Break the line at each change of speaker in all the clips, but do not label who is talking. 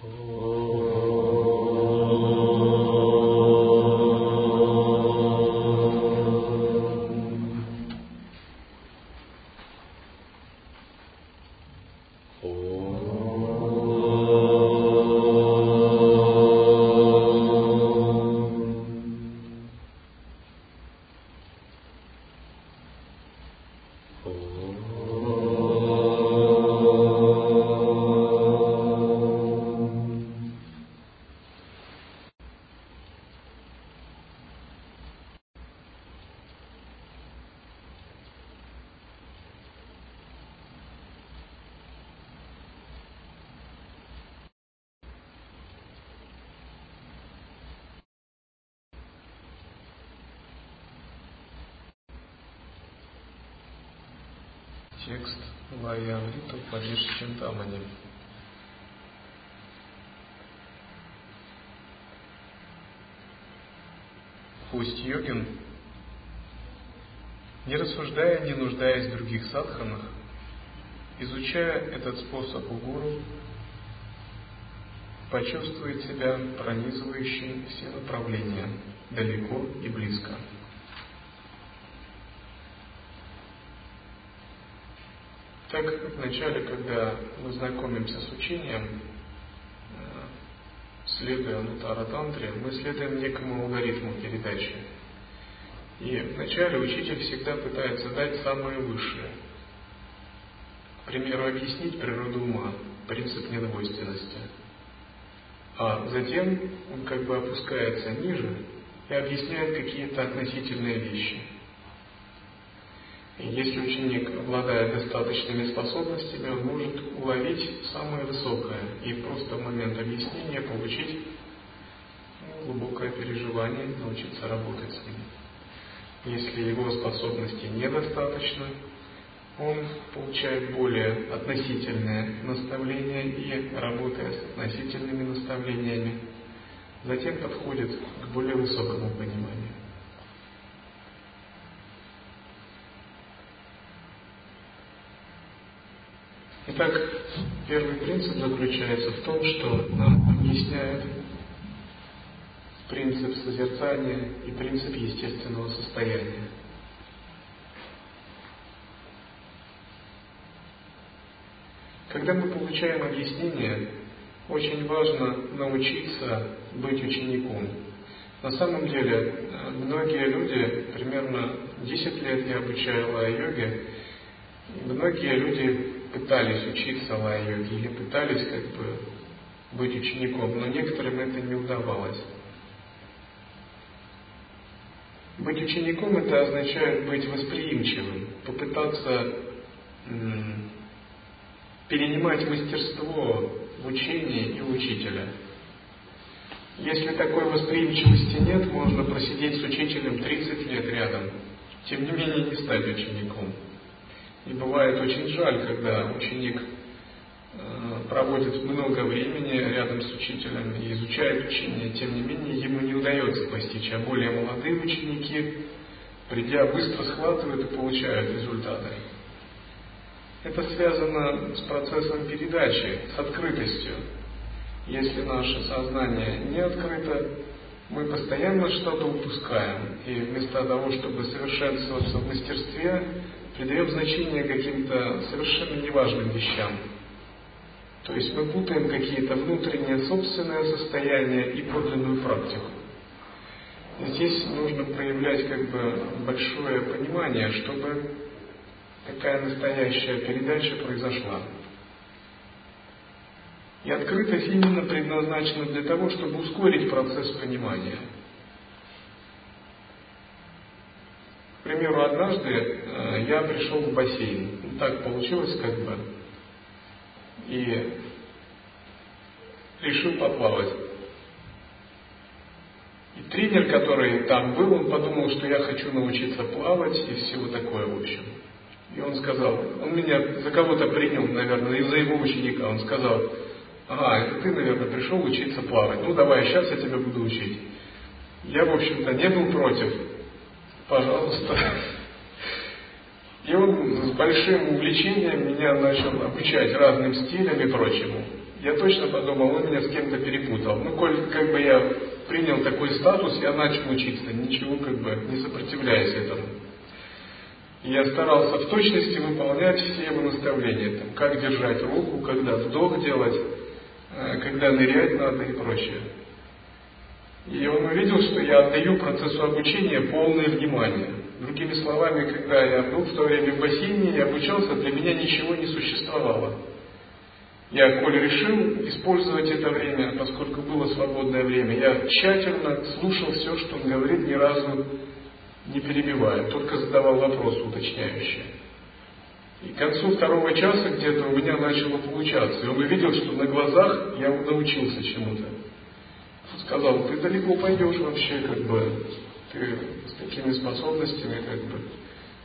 Oh. Пусть йогин, не рассуждая, не нуждаясь в других садханах, изучая этот способ у гуру, почувствует себя пронизывающим все направления, далеко и близко. Так как вначале, когда мы знакомимся с учением, следуя Нутара Тантре, мы следуем некому алгоритму передачи. И вначале учитель всегда пытается дать самое высшее. К примеру, объяснить природу ума, принцип недвойственности. А затем он как бы опускается ниже и объясняет какие-то относительные вещи – если ученик обладает достаточными способностями, он может уловить самое высокое и просто в момент объяснения получить глубокое переживание, научиться работать с ним. Если его способностей недостаточно, он получает более относительное наставление и, работая с относительными наставлениями, затем подходит к более высокому пониманию. Итак, первый принцип заключается в том, что нам объясняет принцип созерцания и принцип естественного состояния. Когда мы получаем объяснение, очень важно научиться быть учеником. На самом деле, многие люди, примерно 10 лет я обучаю лай-йоге, многие люди пытались учиться лай-йоге или пытались как бы быть учеником, но некоторым это не удавалось. Быть учеником это означает быть восприимчивым, попытаться м- перенимать мастерство в учении и учителя. Если такой восприимчивости нет, можно просидеть с учителем 30 лет рядом, тем не менее не стать учеником. И бывает очень жаль, когда ученик э, проводит много времени рядом с учителем и изучает учение, тем не менее ему не удается постичь, а более молодые ученики, придя, быстро схватывают и получают результаты. Это связано с процессом передачи, с открытостью. Если наше сознание не открыто, мы постоянно что-то упускаем, и вместо того, чтобы совершенствоваться в мастерстве, придаем значение каким-то совершенно неважным вещам. То есть мы путаем какие-то внутренние собственное состояние и подлинную практику. здесь нужно проявлять как бы большое понимание, чтобы такая настоящая передача произошла. И открытость именно предназначена для того, чтобы ускорить процесс понимания. Примеру, однажды э, я пришел в бассейн. Так получилось как бы. И решил поплавать. И тренер, который там был, он подумал, что я хочу научиться плавать и всего такое, в общем. И он сказал, он меня за кого-то принял, наверное, из-за его ученика. Он сказал, ага, это ты, наверное, пришел учиться плавать. Ну, давай, сейчас я тебя буду учить. Я, в общем-то, не был против пожалуйста. И он с большим увлечением меня начал обучать разным стилям и прочему. я точно подумал, он меня с кем-то перепутал. Ну, коль как бы я принял такой статус, я начал учиться, ничего как бы не сопротивляясь этому. Я старался в точности выполнять все его наставления, там, как держать руку, когда вдох делать, э, когда нырять надо и прочее. И он увидел, что я отдаю процессу обучения полное внимание. Другими словами, когда я был в то время в бассейне и обучался, для меня ничего не существовало. Я, коль решил использовать это время, поскольку было свободное время, я тщательно слушал все, что он говорит, ни разу не перебивая, только задавал вопросы уточняющие. И к концу второго часа где-то у меня начало получаться. И он увидел, что на глазах я научился чему-то. Сказал, ты далеко пойдешь вообще, как бы, ты с такими способностями, как бы,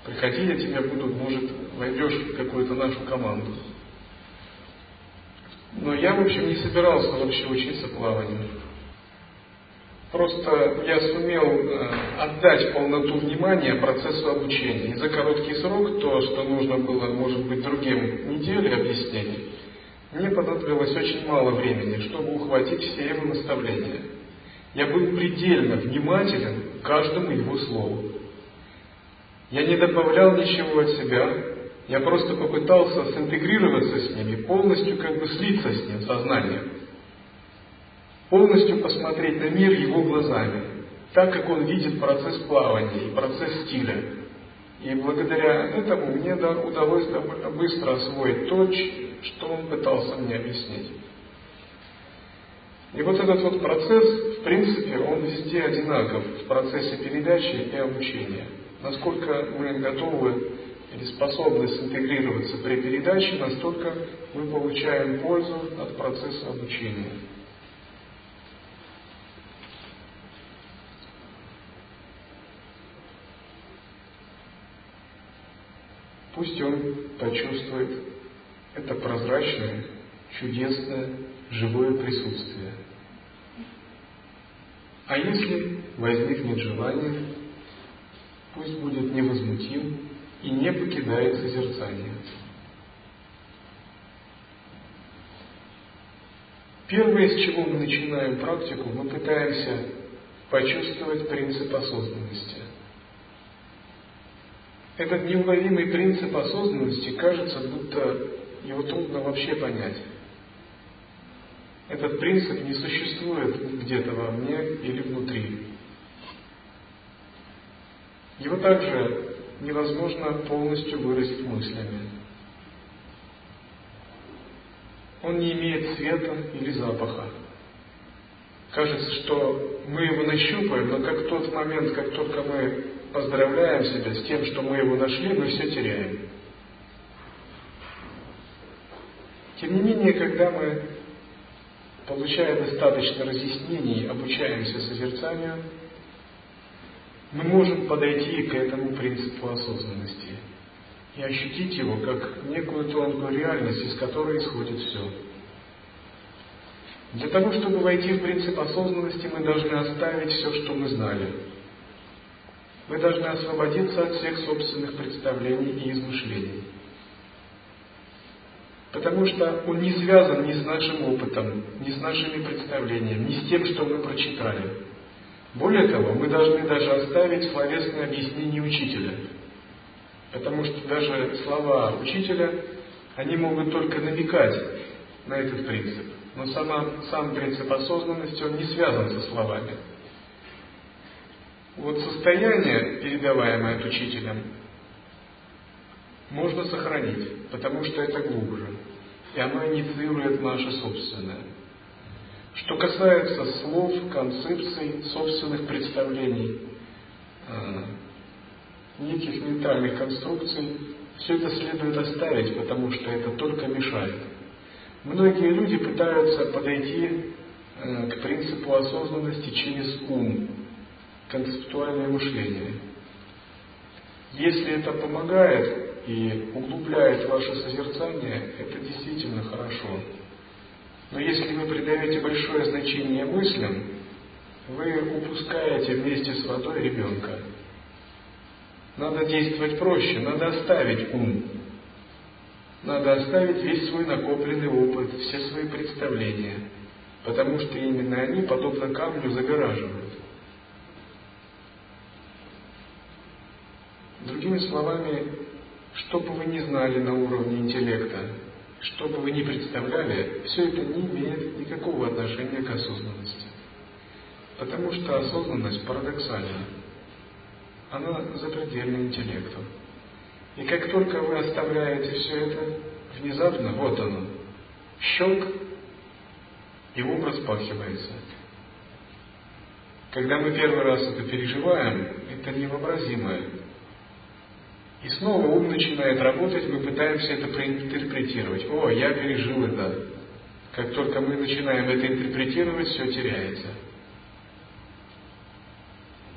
приходи, я тебя буду, может, войдешь в какую-то нашу команду. Но я, в общем, не собирался вообще учиться плаванию. Просто я сумел э, отдать полноту внимания процессу обучения. И за короткий срок то, что нужно было, может быть, другим недели объяснений, мне понадобилось очень мало времени, чтобы ухватить все его наставления. Я был предельно внимателен к каждому его слову. Я не добавлял ничего от себя, я просто попытался синтегрироваться с ними, полностью как бы слиться с ним сознанием. Полностью посмотреть на мир его глазами, так как он видит процесс плавания и процесс стиля. И благодаря этому мне удалось довольно быстро освоить то, что он пытался мне объяснить. И вот этот вот процесс, в принципе, он везде одинаков в процессе передачи и обучения. Насколько мы готовы или способны синтегрироваться при передаче, настолько мы получаем пользу от процесса обучения. Пусть он почувствует это прозрачное, чудесное, живое присутствие. А если возникнет желание, пусть будет невозмутим и не покидает созерцание. Первое, с чего мы начинаем практику, мы пытаемся почувствовать принцип осознанности. Этот неуловимый принцип осознанности кажется, будто его трудно вообще понять. Этот принцип не существует где-то во мне или внутри. Его также невозможно полностью выразить мыслями. Он не имеет цвета или запаха. Кажется, что мы его нащупаем, но как тот момент, как только мы поздравляем себя с тем, что мы его нашли, мы все теряем. Тем не менее, когда мы, получая достаточно разъяснений, обучаемся созерцанию, мы можем подойти к этому принципу осознанности и ощутить его как некую тонкую реальность, из которой исходит все. Для того, чтобы войти в принцип осознанности, мы должны оставить все, что мы знали. Мы должны освободиться от всех собственных представлений и измышлений. Потому что он не связан ни с нашим опытом, ни с нашими представлениями, ни с тем, что мы прочитали. Более того, мы должны даже оставить словесное объяснение учителя. Потому что даже слова учителя, они могут только намекать на этот принцип. Но сама, сам принцип осознанности, он не связан со словами. Вот состояние, передаваемое от учителя, можно сохранить, потому что это глубже. И оно инициирует наше собственное. Что касается слов, концепций, собственных представлений, э, неких ментальных конструкций, все это следует оставить, потому что это только мешает. Многие люди пытаются подойти э, к принципу осознанности через ум, концептуальное мышление. Если это помогает и углубляет ваше созерцание, это действительно хорошо. Но если вы придаете большое значение мыслям, вы упускаете вместе с водой ребенка. Надо действовать проще, надо оставить ум. надо оставить весь свой накопленный опыт, все свои представления, потому что именно они, подобно камню, загораживают. Другими словами, что бы вы ни знали на уровне интеллекта, что бы вы ни представляли, все это не имеет никакого отношения к осознанности. Потому что осознанность парадоксальна. Она запредельна интеллекту. И как только вы оставляете все это, внезапно, вот оно, щелк, и ум распахивается. Когда мы первый раз это переживаем, это невообразимое. И снова ум начинает работать, мы пытаемся это проинтерпретировать. О, я пережил это. Как только мы начинаем это интерпретировать, все теряется.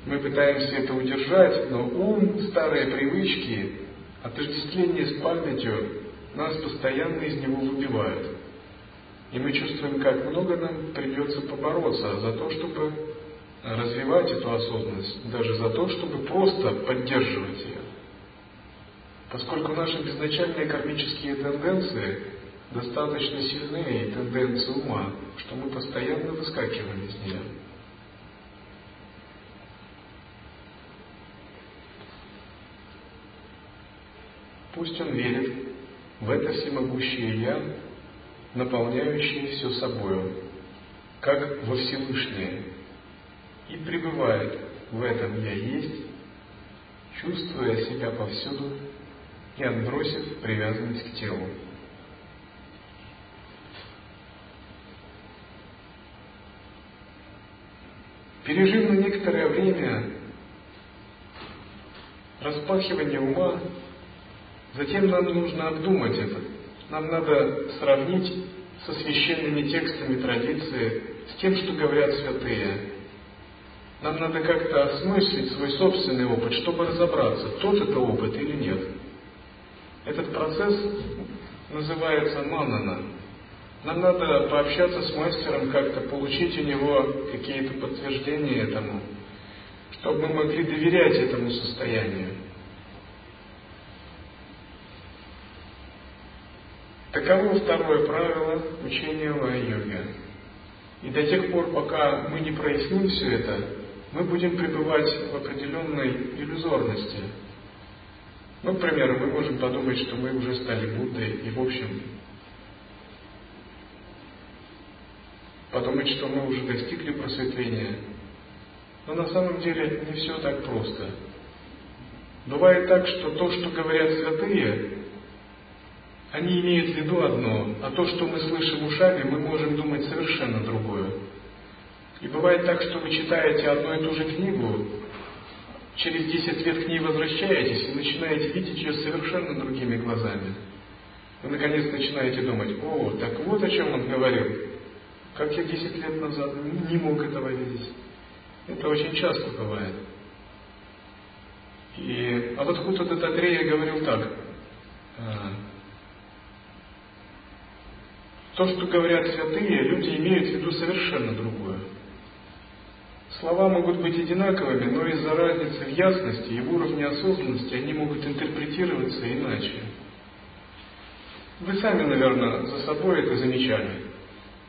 Мы пытаемся это удержать, но ум, старые привычки, отождествление с памятью нас постоянно из него выбивают. И мы чувствуем, как много нам придется побороться за то, чтобы развивать эту осознанность, даже за то, чтобы просто поддерживать ее. Поскольку наши безначальные кармические тенденции достаточно сильные, тенденции ума, что мы постоянно выскакиваем из нее. Пусть он верит в это всемогущее Я, наполняющее все собою, как во Всевышнее, и пребывает в этом Я есть, чувствуя себя повсюду и отбросив привязанность к телу. Пережив на некоторое время распахивание ума, затем нам нужно обдумать это. Нам надо сравнить со священными текстами традиции, с тем, что говорят святые. Нам надо как-то осмыслить свой собственный опыт, чтобы разобраться, тот это опыт или нет. Этот процесс называется манана. Нам надо пообщаться с мастером, как-то получить у него какие-то подтверждения этому, чтобы мы могли доверять этому состоянию. Таково второе правило учения лай-йоги. И до тех пор, пока мы не проясним все это, мы будем пребывать в определенной иллюзорности – ну, к примеру, мы можем подумать, что мы уже стали Буддой и, в общем, подумать, что мы уже достигли просветления. Но на самом деле не все так просто. Бывает так, что то, что говорят святые, они имеют в виду одно, а то, что мы слышим ушами, мы можем думать совершенно другое. И бывает так, что вы читаете одну и ту же книгу, через 10 лет к ней возвращаетесь и начинаете видеть ее совершенно другими глазами. Вы наконец начинаете думать, о, так вот о чем он говорил. Как я 10 лет назад не мог этого видеть. Это очень часто бывает. И, а вот Хута Дататрея говорил так. «А, то, что говорят святые, люди имеют в виду совершенно другое. Слова могут быть одинаковыми, но из-за разницы в ясности и в уровне осознанности они могут интерпретироваться иначе. Вы сами, наверное, за собой это замечали.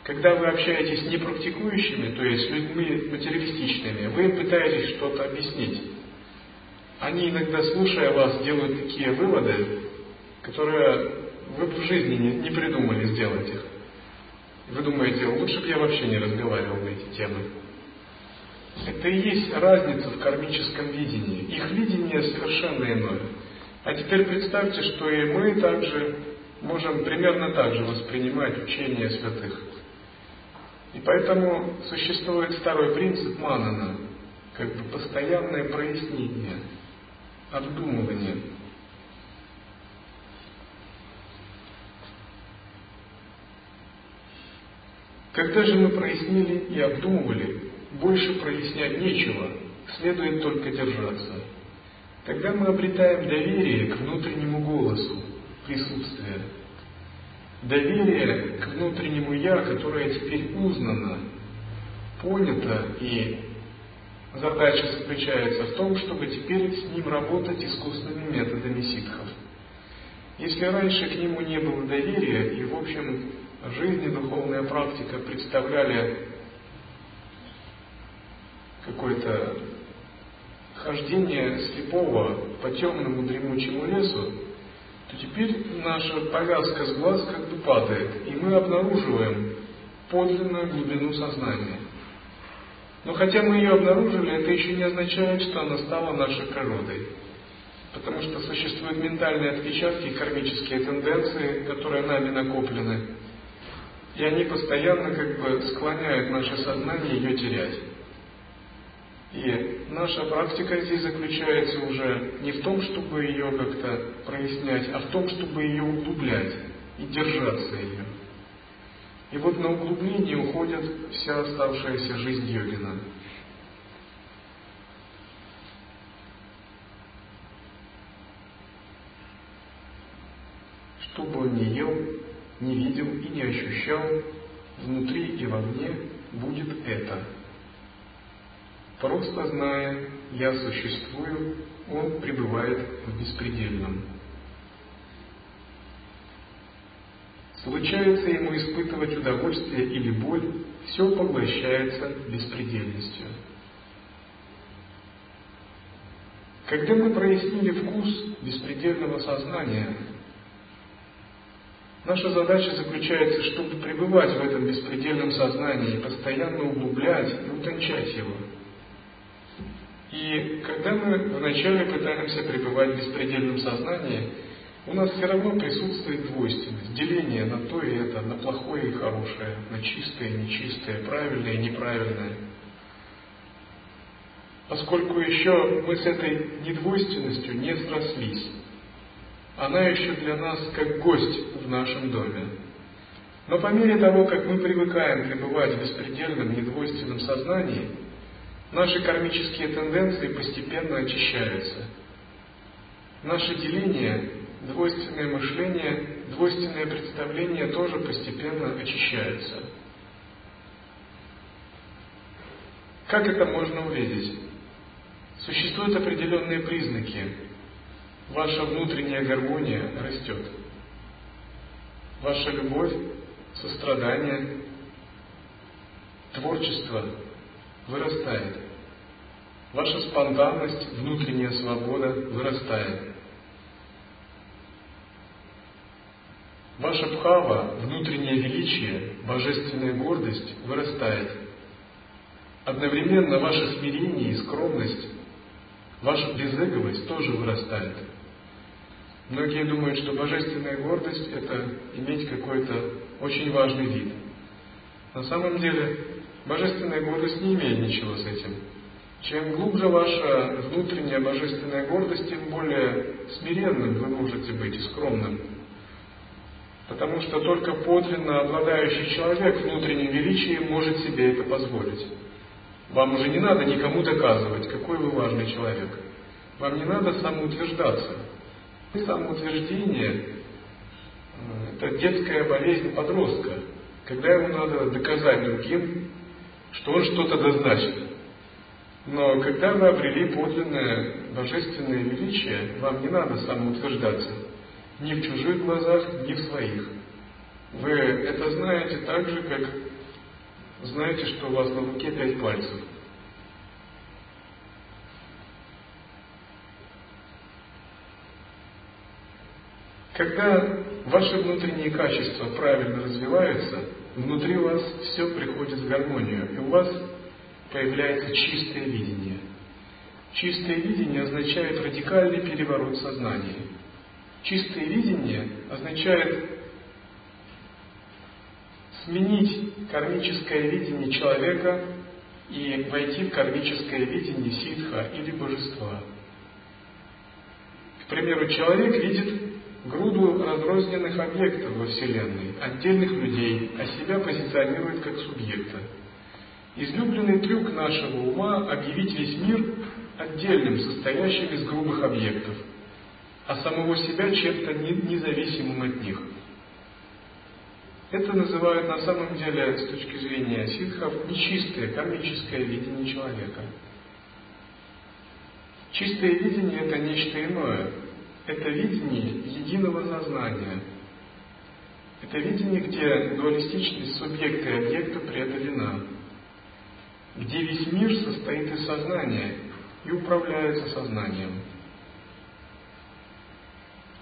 Когда вы общаетесь с непрактикующими, то есть людьми материалистичными, вы им пытаетесь что-то объяснить. Они иногда, слушая вас, делают такие выводы, которые вы в жизни не придумали сделать их. Вы думаете, лучше бы я вообще не разговаривал на эти темы. Это и есть разница в кармическом видении. Их видение совершенно иное. А теперь представьте, что и мы также можем примерно так же воспринимать учение святых. И поэтому существует второй принцип манана, как бы постоянное прояснение, обдумывание. Когда же мы прояснили и обдумывали больше прояснять нечего, следует только держаться. Тогда мы обретаем доверие к внутреннему голосу присутствия. Доверие к внутреннему Я, которое теперь узнано, понято, и задача заключается в том, чтобы теперь с ним работать искусственными методами ситхов. Если раньше к нему не было доверия, и в общем жизнь и духовная практика представляли какое-то хождение слепого по темному дремучему лесу, то теперь наша повязка с глаз как бы падает, и мы обнаруживаем подлинную глубину сознания. Но хотя мы ее обнаружили, это еще не означает, что она стала нашей природой. Потому что существуют ментальные отпечатки, кармические тенденции, которые нами накоплены. И они постоянно как бы склоняют наше сознание ее терять. И наша практика здесь заключается уже не в том, чтобы ее как-то прояснять, а в том, чтобы ее углублять и держаться ее. И вот на углубление уходит вся оставшаяся жизнь йогина. Что бы он ни ел, не видел и не ощущал, внутри и вовне будет это – Просто зная «я существую», он пребывает в беспредельном. Случается ему испытывать удовольствие или боль, все поглощается беспредельностью. Когда мы прояснили вкус беспредельного сознания, наша задача заключается, чтобы пребывать в этом беспредельном сознании, постоянно углублять и утончать его – и когда мы вначале пытаемся пребывать в беспредельном сознании, у нас все равно присутствует двойственность, деление на то и это, на плохое и хорошее, на чистое и нечистое, правильное и неправильное. Поскольку еще мы с этой недвойственностью не срослись, она еще для нас как гость в нашем доме. Но по мере того, как мы привыкаем пребывать в беспредельном, недвойственном сознании, Наши кармические тенденции постепенно очищаются. Наше деление, двойственное мышление, двойственное представление тоже постепенно очищаются. Как это можно увидеть? Существуют определенные признаки. Ваша внутренняя гармония растет. Ваша любовь, сострадание, творчество вырастает. Ваша спонтанность, внутренняя свобода вырастает. Ваша бхава, внутреннее величие, божественная гордость вырастает. Одновременно ваше смирение и скромность, ваша безыговость тоже вырастает. Многие думают, что божественная гордость – это иметь какой-то очень важный вид. На самом деле Божественная гордость не имеет ничего с этим. Чем глубже ваша внутренняя божественная гордость, тем более смиренным вы можете быть и скромным. Потому что только подлинно обладающий человек внутренним величием может себе это позволить. Вам уже не надо никому доказывать, какой вы важный человек. Вам не надо самоутверждаться. Самоутверждение э, – это детская болезнь подростка, когда ему надо доказать другим, что он что-то дозначит. Но когда вы обрели подлинное божественное величие, вам не надо самоутверждаться. Ни в чужих глазах, ни в своих. Вы это знаете так же, как знаете, что у вас на руке пять пальцев. Когда ваши внутренние качества правильно развиваются, внутри вас все приходит в гармонию, и у вас появляется чистое видение. Чистое видение означает радикальный переворот сознания. Чистое видение означает сменить кармическое видение человека и войти в кармическое видение ситха или божества. К примеру, человек видит груду разрозненных объектов во Вселенной, отдельных людей, а себя позиционирует как субъекта. Излюбленный трюк нашего ума – объявить весь мир отдельным, состоящим из грубых объектов, а самого себя чем-то независимым от них. Это называют на самом деле, с точки зрения ситхов, нечистое кармическое видение человека. Чистое видение – это нечто иное – это видение единого сознания. Это видение, где дуалистичность субъекта и объекта преодолена, где весь мир состоит из сознания и управляется сознанием.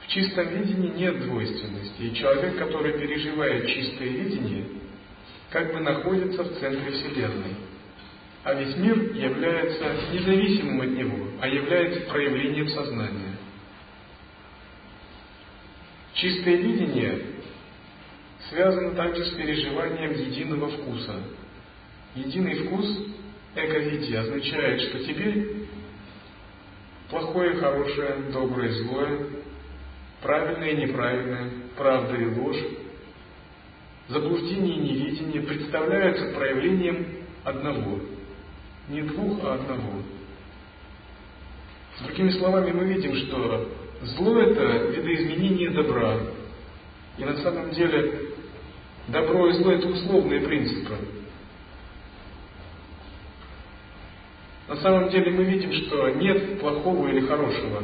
В чистом видении нет двойственности, и человек, который переживает чистое видение, как бы находится в центре Вселенной. А весь мир является независимым от него, а является проявлением сознания. Чистое видение связано также с переживанием единого вкуса. Единый вкус эко-виде означает, что теперь плохое, хорошее, доброе, злое, правильное неправильное, правда и ложь, заблуждение и невидение представляются проявлением одного, не двух, а одного. Другими словами, мы видим, что зло – это видоизменение добра. И на самом деле добро и зло – это условные принципы. На самом деле мы видим, что нет плохого или хорошего.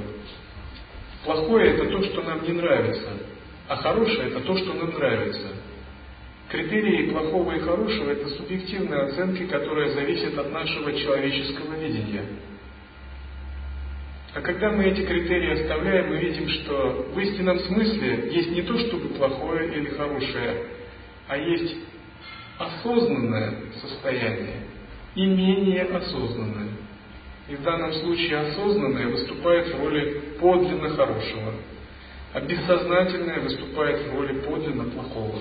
Плохое – это то, что нам не нравится, а хорошее – это то, что нам нравится. Критерии плохого и хорошего – это субъективные оценки, которые зависят от нашего человеческого видения. А когда мы эти критерии оставляем, мы видим, что в истинном смысле есть не то, чтобы плохое или хорошее, а есть осознанное состояние и менее осознанное. И в данном случае осознанное выступает в роли подлинно хорошего, а бессознательное выступает в роли подлинно плохого.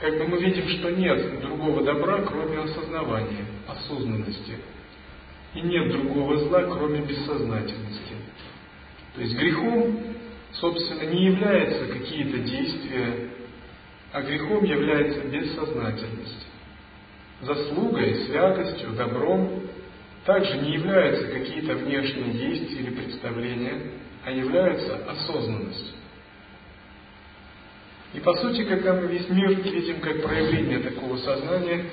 Как бы мы видим, что нет другого добра, кроме осознавания, осознанности. И нет другого зла, кроме бессознательности. То есть грехом, собственно, не являются какие-то действия, а грехом является бессознательность. Заслугой, святостью, добром также не являются какие-то внешние действия или представления, а являются осознанностью. И по сути, когда мы весь мир видим как проявление такого сознания,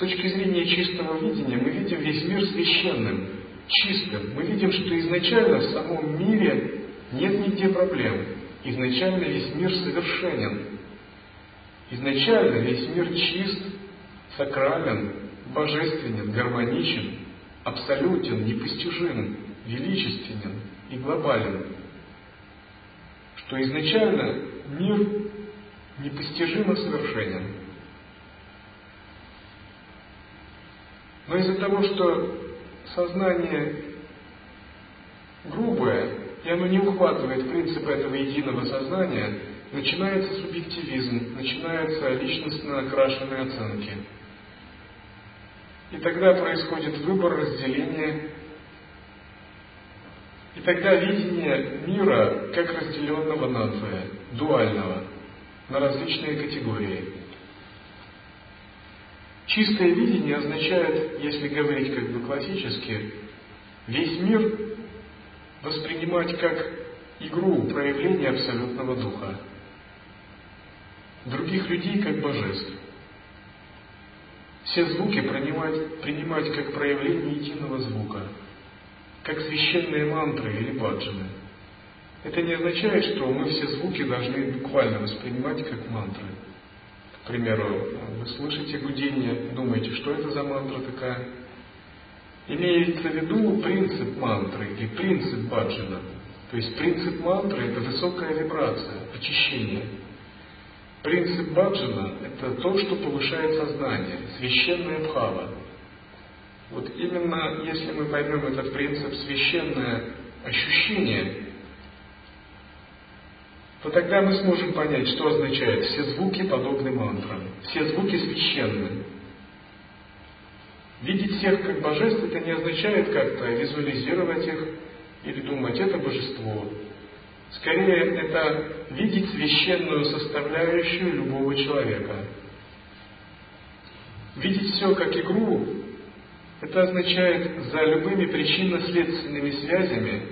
точки зрения чистого видения, мы видим весь мир священным, чистым. Мы видим, что изначально в самом мире нет нигде проблем. Изначально весь мир совершенен. Изначально весь мир чист, сакрален, божественен, гармоничен, абсолютен, непостижим, величественен и глобален. Что изначально мир непостижимо совершенен. Но из-за того, что сознание грубое, и оно не ухватывает принцип этого единого сознания, начинается субъективизм, начинаются личностно окрашенные оценки – и тогда происходит выбор, разделение. И тогда видение мира как разделенного надвое, дуального, на различные категории. Чистое видение означает, если говорить как бы классически, весь мир воспринимать как игру проявления абсолютного духа. Других людей как божеств все звуки принимать, принимать как проявление единого звука, как священные мантры или баджаны. Это не означает, что мы все звуки должны буквально воспринимать как мантры. К примеру, вы слышите гудение, думаете, что это за мантра такая? Имеется в виду принцип мантры или принцип баджана. То есть принцип мантры – это высокая вибрация, очищение – Принцип Баджана – это то, что повышает сознание, священное бхава. Вот именно если мы поймем этот принцип священное ощущение, то тогда мы сможем понять, что означает все звуки подобны мантрам, все звуки священны. Видеть всех как божеств это не означает как-то визуализировать их или думать, это божество, Скорее, это видеть священную составляющую любого человека. Видеть все как игру, это означает за любыми причинно-следственными связями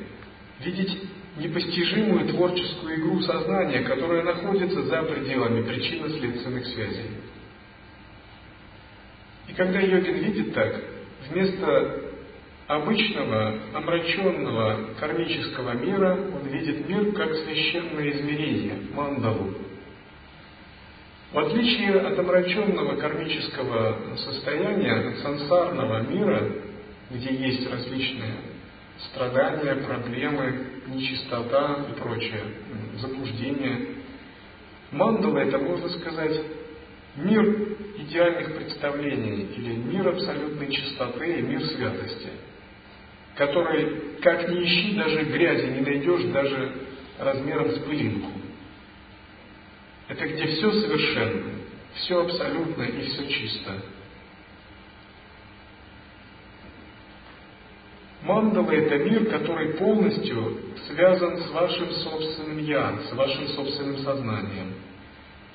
видеть непостижимую творческую игру сознания, которая находится за пределами причинно-следственных связей. И когда йогин видит так, вместо обычного, омраченного кармического мира он видит мир как священное измерение, мандалу. В отличие от омраченного кармического состояния, от сансарного мира, где есть различные страдания, проблемы, нечистота и прочее, заблуждение, мандала это, можно сказать, мир идеальных представлений или мир абсолютной чистоты и мир святости, который, как ни ищи, даже грязи не найдешь, даже размером с пылинку. Это где все совершенно, все абсолютно и все чисто. Мандала – это мир, который полностью связан с вашим собственным «я», с вашим собственным сознанием.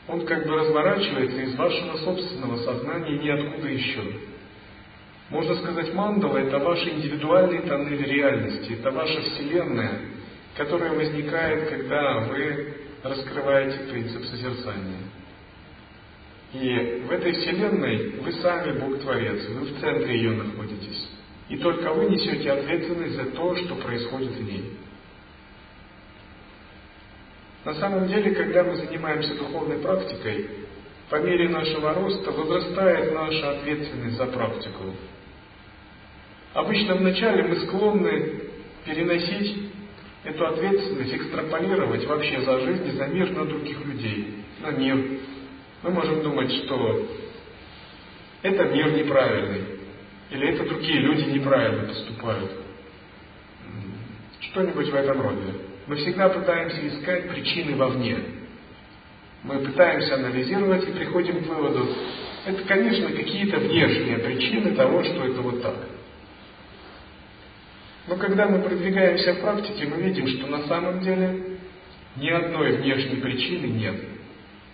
Он как бы разворачивается из вашего собственного сознания ниоткуда еще. Можно сказать, мандала – это ваши индивидуальные тоннели реальности, это ваша Вселенная, которая возникает, когда вы раскрываете принцип созерцания. И в этой Вселенной вы сами Бог-творец, вы в центре ее находитесь. И только вы несете ответственность за то, что происходит в ней. На самом деле, когда мы занимаемся духовной практикой, по мере нашего роста возрастает наша ответственность за практику. Обычно вначале мы склонны переносить эту ответственность, экстраполировать вообще за жизнь и за мир на других людей, на мир. Мы можем думать, что это мир неправильный, или это другие люди неправильно поступают. Что-нибудь в этом роде. Мы всегда пытаемся искать причины вовне. Мы пытаемся анализировать и приходим к выводу, это, конечно, какие-то внешние причины того, что это вот так. Но когда мы продвигаемся в практике, мы видим, что на самом деле ни одной внешней причины нет.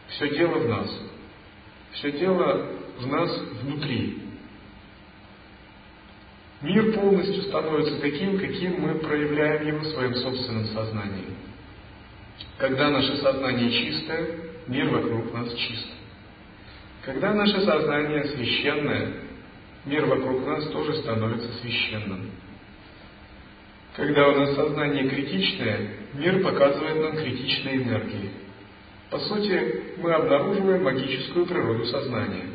Все дело в нас. Все дело в нас внутри. Мир полностью становится таким, каким мы проявляем его в своем собственном сознании. Когда наше сознание чистое, мир вокруг нас чист. Когда наше сознание священное, мир вокруг нас тоже становится священным. Когда у нас сознание критичное, мир показывает нам критичные энергии. По сути, мы обнаруживаем магическую природу сознания.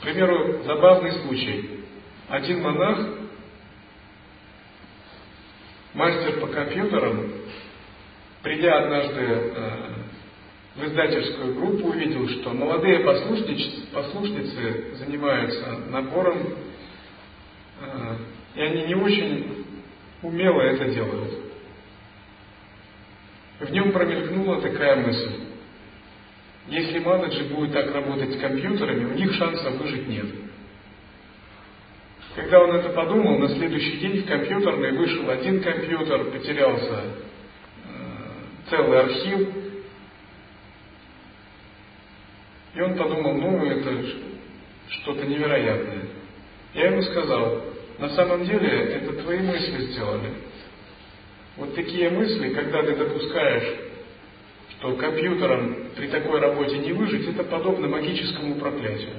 К примеру, забавный случай – один монах, мастер по компьютерам, придя однажды э, в издательскую группу, увидел, что молодые послушницы, послушницы занимаются набором, э, и они не очень умело это делают. В нем промелькнула такая мысль. Если менеджер будет так работать с компьютерами, у них шансов выжить нет. Когда он это подумал, на следующий день в компьютерной вышел один компьютер, потерялся э, целый архив. И он подумал, ну это что-то невероятное. Я ему сказал, на самом деле это твои мысли сделали. Вот такие мысли, когда ты допускаешь, что компьютером при такой работе не выжить, это подобно магическому проклятию.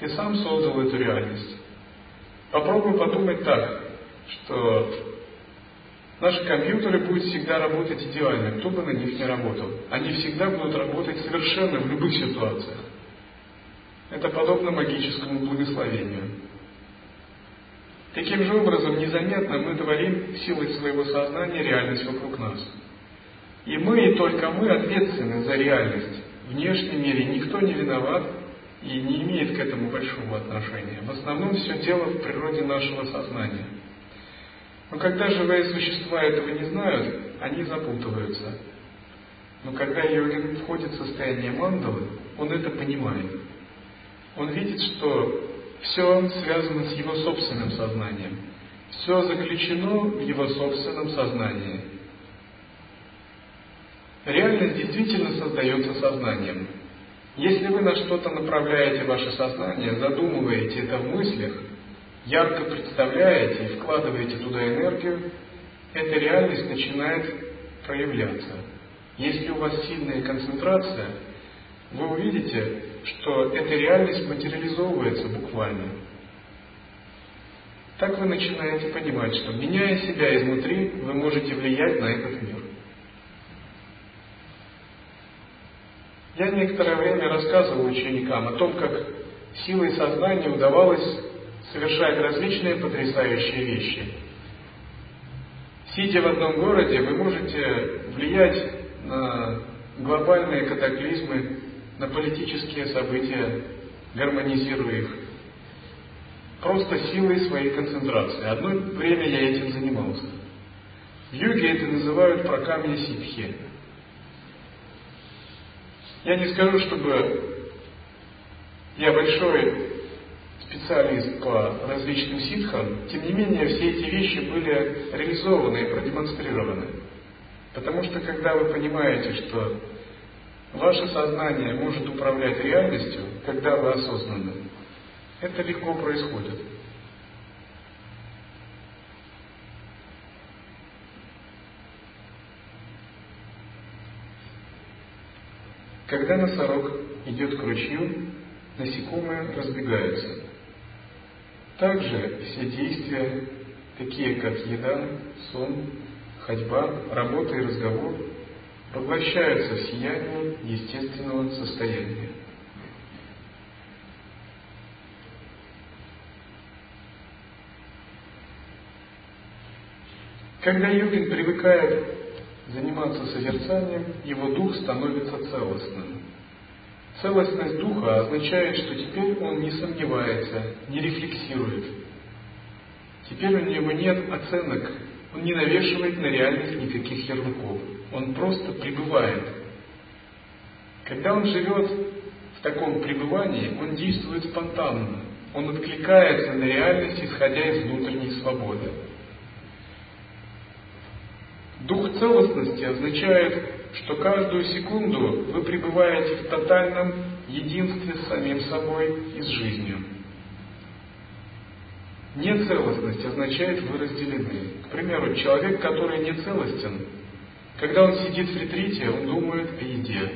Ты сам создал эту реальность. Попробуй подумать так, что наши компьютеры будут всегда работать идеально, кто бы на них не работал. Они всегда будут работать совершенно в любых ситуациях. Это подобно магическому благословению. Таким же образом, незаметно мы творим силой своего сознания реальность вокруг нас. И мы, и только мы ответственны за реальность. В внешнем мире никто не виноват, и не имеет к этому большого отношения. В основном все дело в природе нашего сознания. Но когда живые существа этого не знают, они запутываются. Но когда йогин входит в состояние мандалы, он это понимает. Он видит, что все связано с его собственным сознанием. Все заключено в его собственном сознании. Реальность действительно создается сознанием. Если вы на что-то направляете ваше сознание, задумываете это в мыслях, ярко представляете и вкладываете туда энергию, эта реальность начинает проявляться. Если у вас сильная концентрация, вы увидите, что эта реальность материализовывается буквально. так вы начинаете понимать, что меняя себя изнутри, вы можете влиять на этот мир. Я некоторое время рассказывал ученикам о том, как силой сознания удавалось совершать различные потрясающие вещи. Сидя в одном городе, вы можете влиять на глобальные катаклизмы, на политические события, гармонизируя их. Просто силой своей концентрации. Одно время я этим занимался. В йоге это называют прокамья ситхи. Я не скажу, чтобы я большой специалист по различным ситхам, тем не менее все эти вещи были реализованы и продемонстрированы. Потому что когда вы понимаете, что ваше сознание может управлять реальностью, когда вы осознаны, это легко происходит. Когда носорог идет к ручью, насекомые разбегаются. Также все действия, такие как еда, сон, ходьба, работа и разговор, поглощаются в сиянии естественного состояния. Когда йогин привыкает заниматься созерцанием, его дух становится целостным. Целостность духа означает, что теперь он не сомневается, не рефлексирует. Теперь у него нет оценок, он не навешивает на реальность никаких ярлыков. Он просто пребывает. Когда он живет в таком пребывании, он действует спонтанно. Он откликается на реальность, исходя из внутренней свободы. Дух целостности означает, что каждую секунду вы пребываете в тотальном единстве с самим собой и с жизнью. Нецелостность означает вы разделены. К примеру, человек, который нецелостен, когда он сидит в ретрите, он думает о еде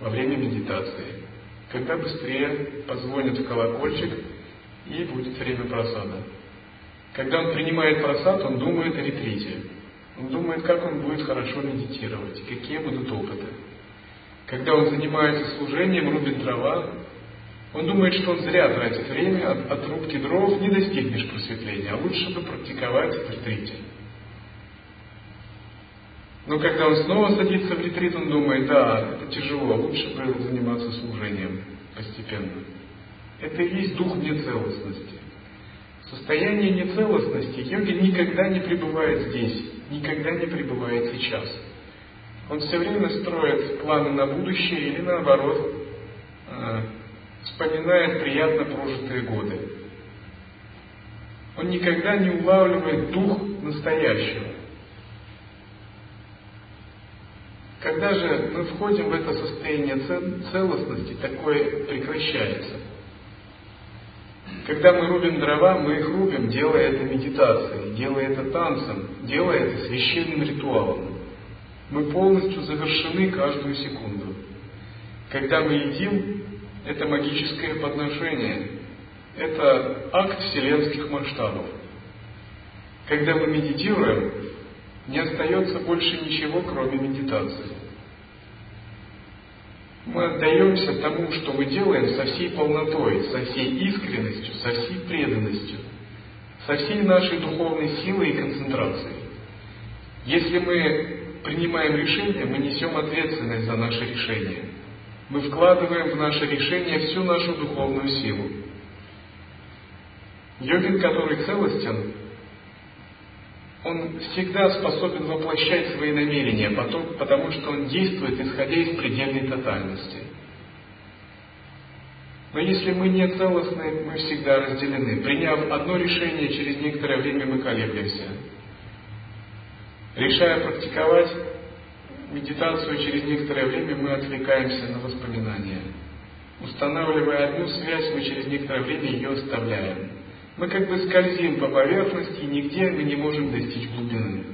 во время медитации. Когда быстрее позвонит в колокольчик и будет время просада. Когда он принимает просад, он думает о ретрите. Он думает, как он будет хорошо медитировать, какие будут опыты. Когда он занимается служением, рубит дрова, он думает, что он зря тратит время, от, от рубки дров не достигнешь просветления, а лучше бы практиковать в ретрите. Но когда он снова садится в ретрит, он думает, да, это тяжело, лучше бы заниматься служением постепенно. Это и есть дух нецелостности. Состояние нецелостности йоги никогда не пребывает здесь никогда не пребывает сейчас. Он все время строит планы на будущее или наоборот, э, вспоминает приятно прожитые годы. Он никогда не улавливает дух настоящего. Когда же мы входим в это состояние целостности, такое прекращается – когда мы рубим дрова, мы их рубим, делая это медитацией, делая это танцем, делая это священным ритуалом. Мы полностью завершены каждую секунду. Когда мы едим, это магическое подношение, это акт вселенских масштабов. Когда мы медитируем, не остается больше ничего, кроме медитации мы отдаемся тому, что мы делаем со всей полнотой, со всей искренностью, со всей преданностью, со всей нашей духовной силой и концентрацией. Если мы принимаем решение, мы несем ответственность за наше решение. Мы вкладываем в наше решение всю нашу духовную силу. Йогин, который целостен, он всегда способен воплощать свои намерения, потому что он действует, исходя из предельной тотальности. Но если мы не целостны, мы всегда разделены. Приняв одно решение, через некоторое время мы колеблемся. Решая практиковать медитацию, через некоторое время мы отвлекаемся на воспоминания. Устанавливая одну связь, мы через некоторое время ее оставляем. Мы как бы скользим по поверхности, и нигде мы не можем достичь глубины.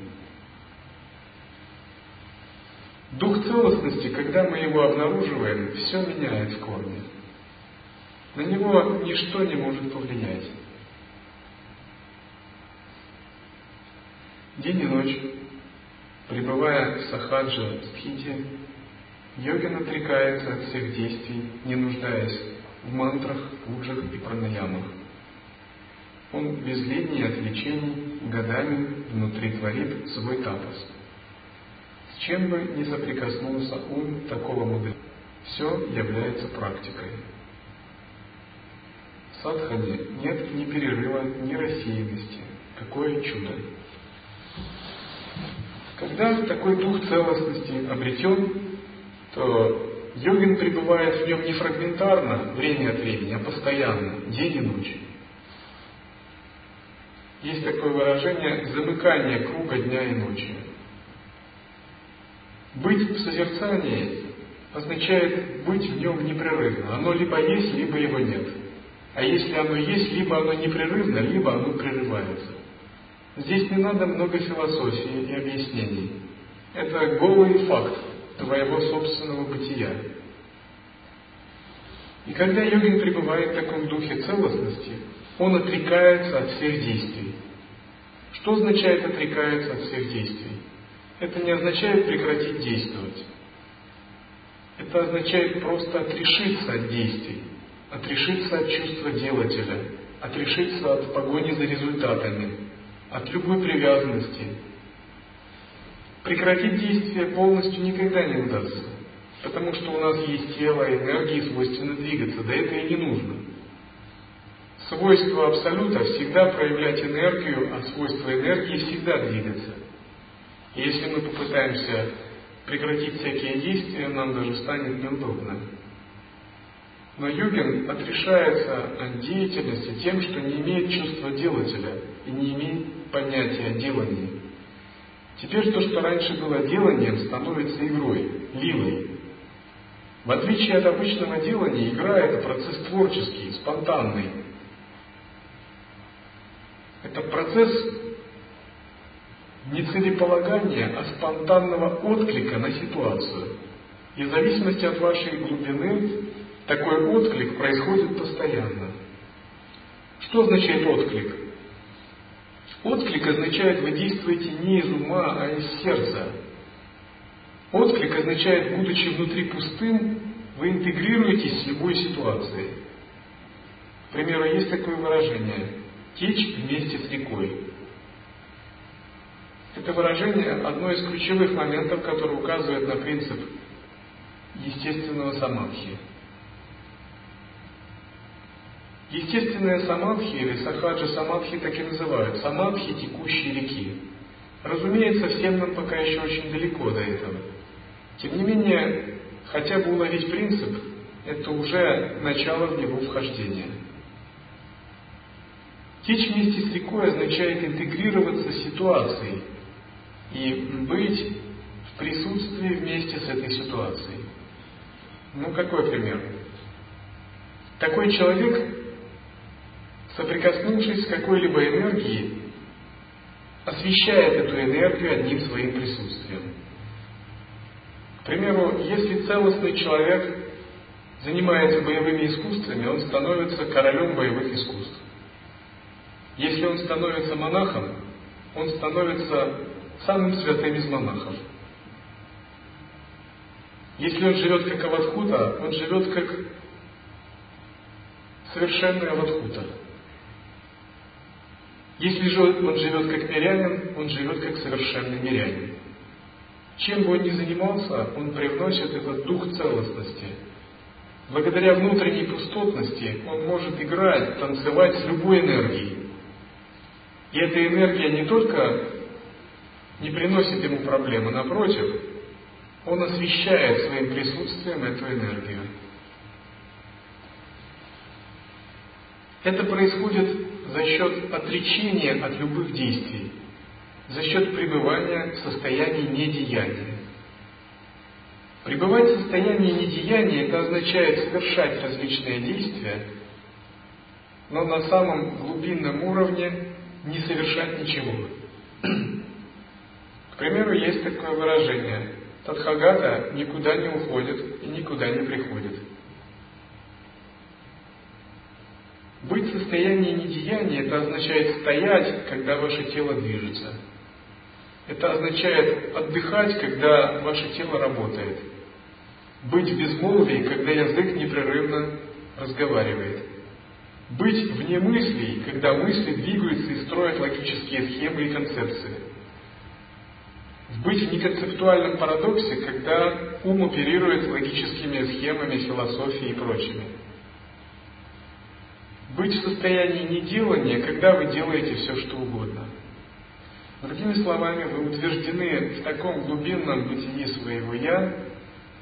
Дух целостности, когда мы его обнаруживаем, все меняет в корне. На него ничто не может повлиять. День и ночь, пребывая в сахаджа, стхите, йогин отрекается от всех действий, не нуждаясь в мантрах, пуджах и пранаямах. Он без лени и отвлечений годами внутри творит свой тапос. С чем бы ни соприкоснулся ум такого мудреца, все является практикой. В садхане нет ни перерыва, ни рассеянности. Какое чудо! Когда такой дух целостности обретен, то йогин пребывает в нем не фрагментарно, время от времени, а постоянно, день и ночь. Есть такое выражение «замыкание круга дня и ночи». Быть в созерцании означает быть в нем непрерывно. Оно либо есть, либо его нет. А если оно есть, либо оно непрерывно, либо оно прерывается. Здесь не надо много философии и объяснений. Это голый факт твоего собственного бытия. И когда йогин пребывает в таком духе целостности, он отрекается от всех действий. Что означает отрекается от всех действий? Это не означает прекратить действовать. Это означает просто отрешиться от действий, отрешиться от чувства делателя, отрешиться от погони за результатами, от любой привязанности. Прекратить действие полностью никогда не удастся, потому что у нас есть тело, энергии свойственно двигаться, да это и не нужно. Свойство Абсолюта всегда проявлять энергию, а свойство энергии всегда двигаться. И если мы попытаемся прекратить всякие действия, нам даже станет неудобно. Но йогин отрешается от деятельности тем, что не имеет чувства делателя и не имеет понятия о делании. Теперь то, что раньше было деланием, становится игрой, лилой. В отличие от обычного делания, игра – это процесс творческий, спонтанный. Это процесс не целеполагания, а спонтанного отклика на ситуацию. И в зависимости от вашей глубины такой отклик происходит постоянно. Что означает отклик? Отклик означает, вы действуете не из ума, а из сердца. Отклик означает, будучи внутри пустым, вы интегрируетесь с любой ситуацией. К примеру, есть такое выражение «течь вместе с рекой». Это выражение одно из ключевых моментов, который указывает на принцип естественного самадхи. Естественная самадхи или сахаджа самадхи так и называют. Самадхи текущей реки. Разумеется, всем нам пока еще очень далеко до этого. Тем не менее, хотя бы уловить принцип, это уже начало в него вхождения. Течь вместе с рекой означает интегрироваться с ситуацией и быть в присутствии вместе с этой ситуацией. Ну, какой пример? Такой человек соприкоснувшись с какой-либо энергией, освещает эту энергию одним своим присутствием. К примеру, если целостный человек занимается боевыми искусствами, он становится королем боевых искусств. Если он становится монахом, он становится самым святым из монахов. Если он живет как Аватхута, он живет как совершенный Аватхута. Если же он живет как мирянин, он живет как совершенный мирянин. Чем бы он ни занимался, он привносит этот дух целостности. Благодаря внутренней пустотности он может играть, танцевать с любой энергией. И эта энергия не только не приносит ему проблемы, напротив, он освещает своим присутствием эту энергию. Это происходит за счет отречения от любых действий, за счет пребывания в состоянии недеяния. Пребывать в состоянии недеяния – это означает совершать различные действия, но на самом глубинном уровне не совершать ничего. К примеру, есть такое выражение «Тадхагата никуда не уходит и никуда не приходит». Быть в состоянии недеяния – это означает стоять, когда ваше тело движется. Это означает отдыхать, когда ваше тело работает. Быть в безмолвии, когда язык непрерывно разговаривает. Быть вне мыслей, когда мысли двигаются и строят логические схемы и концепции. Быть в неконцептуальном парадоксе, когда ум оперирует логическими схемами, философией и прочими. Быть в состоянии неделания, когда вы делаете все, что угодно. Другими словами, вы утверждены в таком глубинном бытии своего «я»,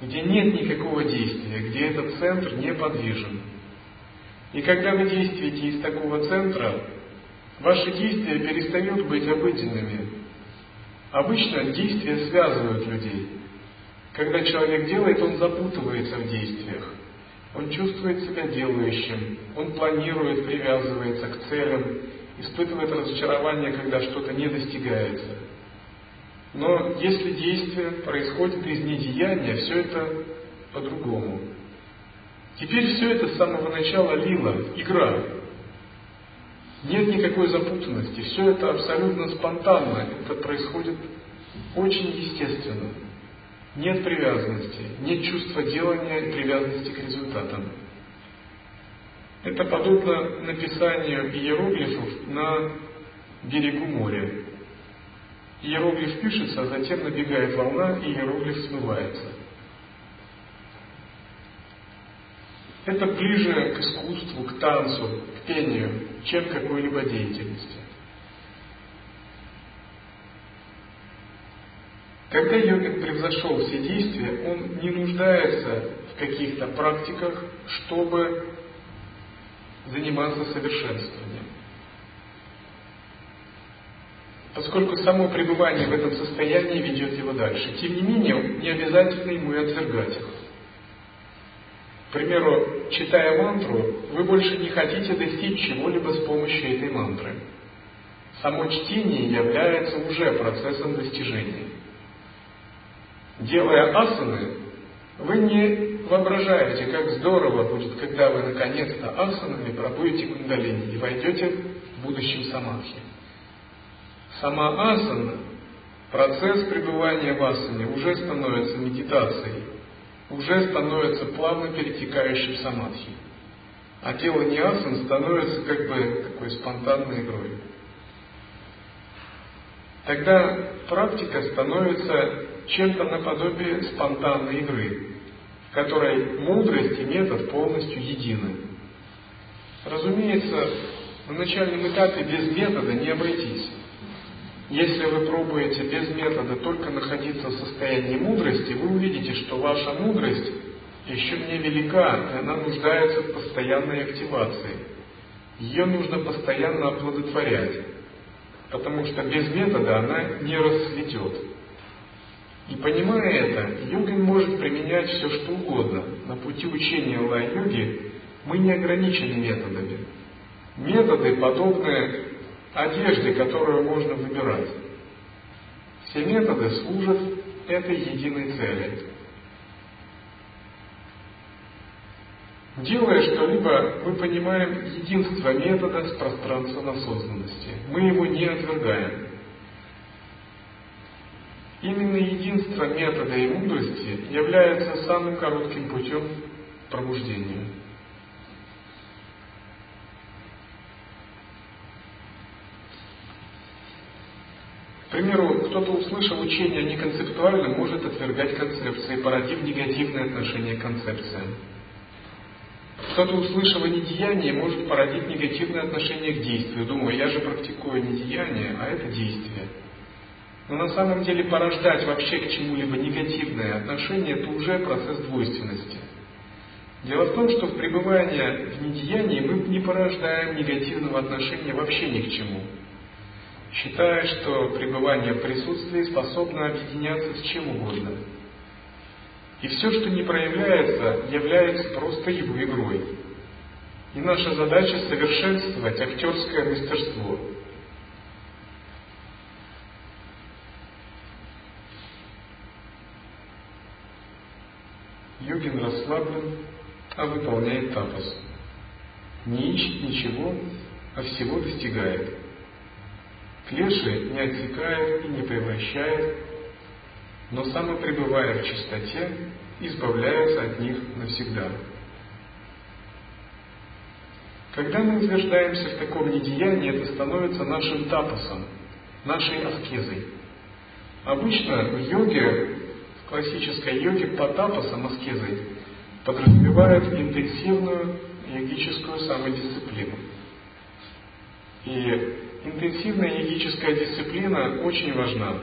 где нет никакого действия, где этот центр неподвижен. И когда вы действуете из такого центра, ваши действия перестают быть обыденными. Обычно действия связывают людей. Когда человек делает, он запутывается в действиях. Он чувствует себя делающим, он планирует, привязывается к целям, испытывает разочарование, когда что-то не достигается. Но если действие происходит из недеяния, все это по-другому. Теперь все это с самого начала лила, игра. Нет никакой запутанности, все это абсолютно спонтанно, это происходит очень естественно. Нет привязанности, нет чувства делания и привязанности к результатам. Это подобно написанию иероглифов на берегу моря. Иероглиф пишется, а затем набегает волна, и иероглиф смывается. Это ближе к искусству, к танцу, к пению, чем к какой-либо деятельности. Когда йогин превзошел все действия, он не нуждается в каких-то практиках, чтобы заниматься совершенствованием. Поскольку само пребывание в этом состоянии ведет его дальше. Тем не менее, не обязательно ему и отвергать их. К примеру, читая мантру, вы больше не хотите достичь чего-либо с помощью этой мантры. Само чтение является уже процессом достижения. Делая асаны, вы не воображаете, как здорово будет, когда вы наконец-то асанами пробудете кундалини и войдете в будущем самадхи. Сама асана, процесс пребывания в асане уже становится медитацией, уже становится плавно перетекающим в самадхи. А тело не асан становится как бы такой спонтанной игрой. Тогда практика становится чем-то наподобие спонтанной игры, в которой мудрость и метод полностью едины. Разумеется, на начальном этапе без метода не обойтись. Если вы пробуете без метода только находиться в состоянии мудрости, вы увидите, что ваша мудрость еще не велика, и она нуждается в постоянной активации. Ее нужно постоянно оплодотворять, потому что без метода она не расцветет. И понимая это, йогин может применять все, что угодно. На пути учения лай-йоги мы не ограничены методами. Методы подобны одежде, которую можно выбирать. Все методы служат этой единой цели. Делая что-либо, мы понимаем единство метода с пространством осознанности. Мы его не отвергаем. Именно единство метода и мудрости является самым коротким путем к Примеру, кто-то, услышав учение неконцептуально, может отвергать концепции, породив негативное отношение к концепциям. Кто-то, услышав о недеянии, может породить негативное отношение к действию, думая, я же практикую недеяние, а это действие. Но на самом деле порождать вообще к чему-либо негативное отношение – это уже процесс двойственности. Дело в том, что в пребывании в недеянии мы не порождаем негативного отношения вообще ни к чему – считая, что пребывание в присутствии способно объединяться с чем угодно. И все, что не проявляется, является просто его игрой. И наша задача совершенствовать актерское мастерство. Йогин расслаблен, а выполняет тапас. Не ищет ничего, а всего достигает. Клеши не отсекает и не превращает, но самопребывая в чистоте, избавляется от них навсегда. Когда мы утверждаемся в таком недеянии, это становится нашим тапосом, нашей аскезой. Обычно в йоге, в классической йоге по тапосам, аскезой, подразумевают интенсивную йогическую самодисциплину. И интенсивная йогическая дисциплина очень важна,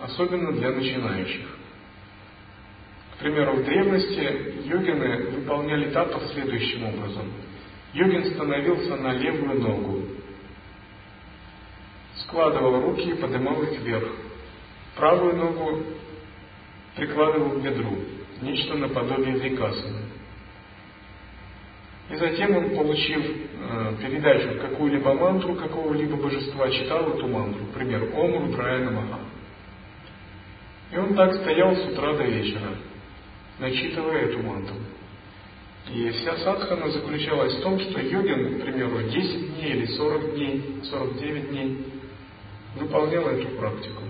особенно для начинающих. К примеру, в древности йогины выполняли тапос следующим образом. Йогин становился на левую ногу, складывал руки и поднимал их вверх. Правую ногу прикладывал к бедру, нечто наподобие викасаны. И затем он, получив э, передачу какую-либо мантру какого-либо божества, читал эту мантру, например, Ом Рудрая Намаха. И он так стоял с утра до вечера, начитывая эту мантру. И вся садхана заключалась в том, что йогин, к примеру, 10 дней или 40 дней, 49 дней выполнял эту практику,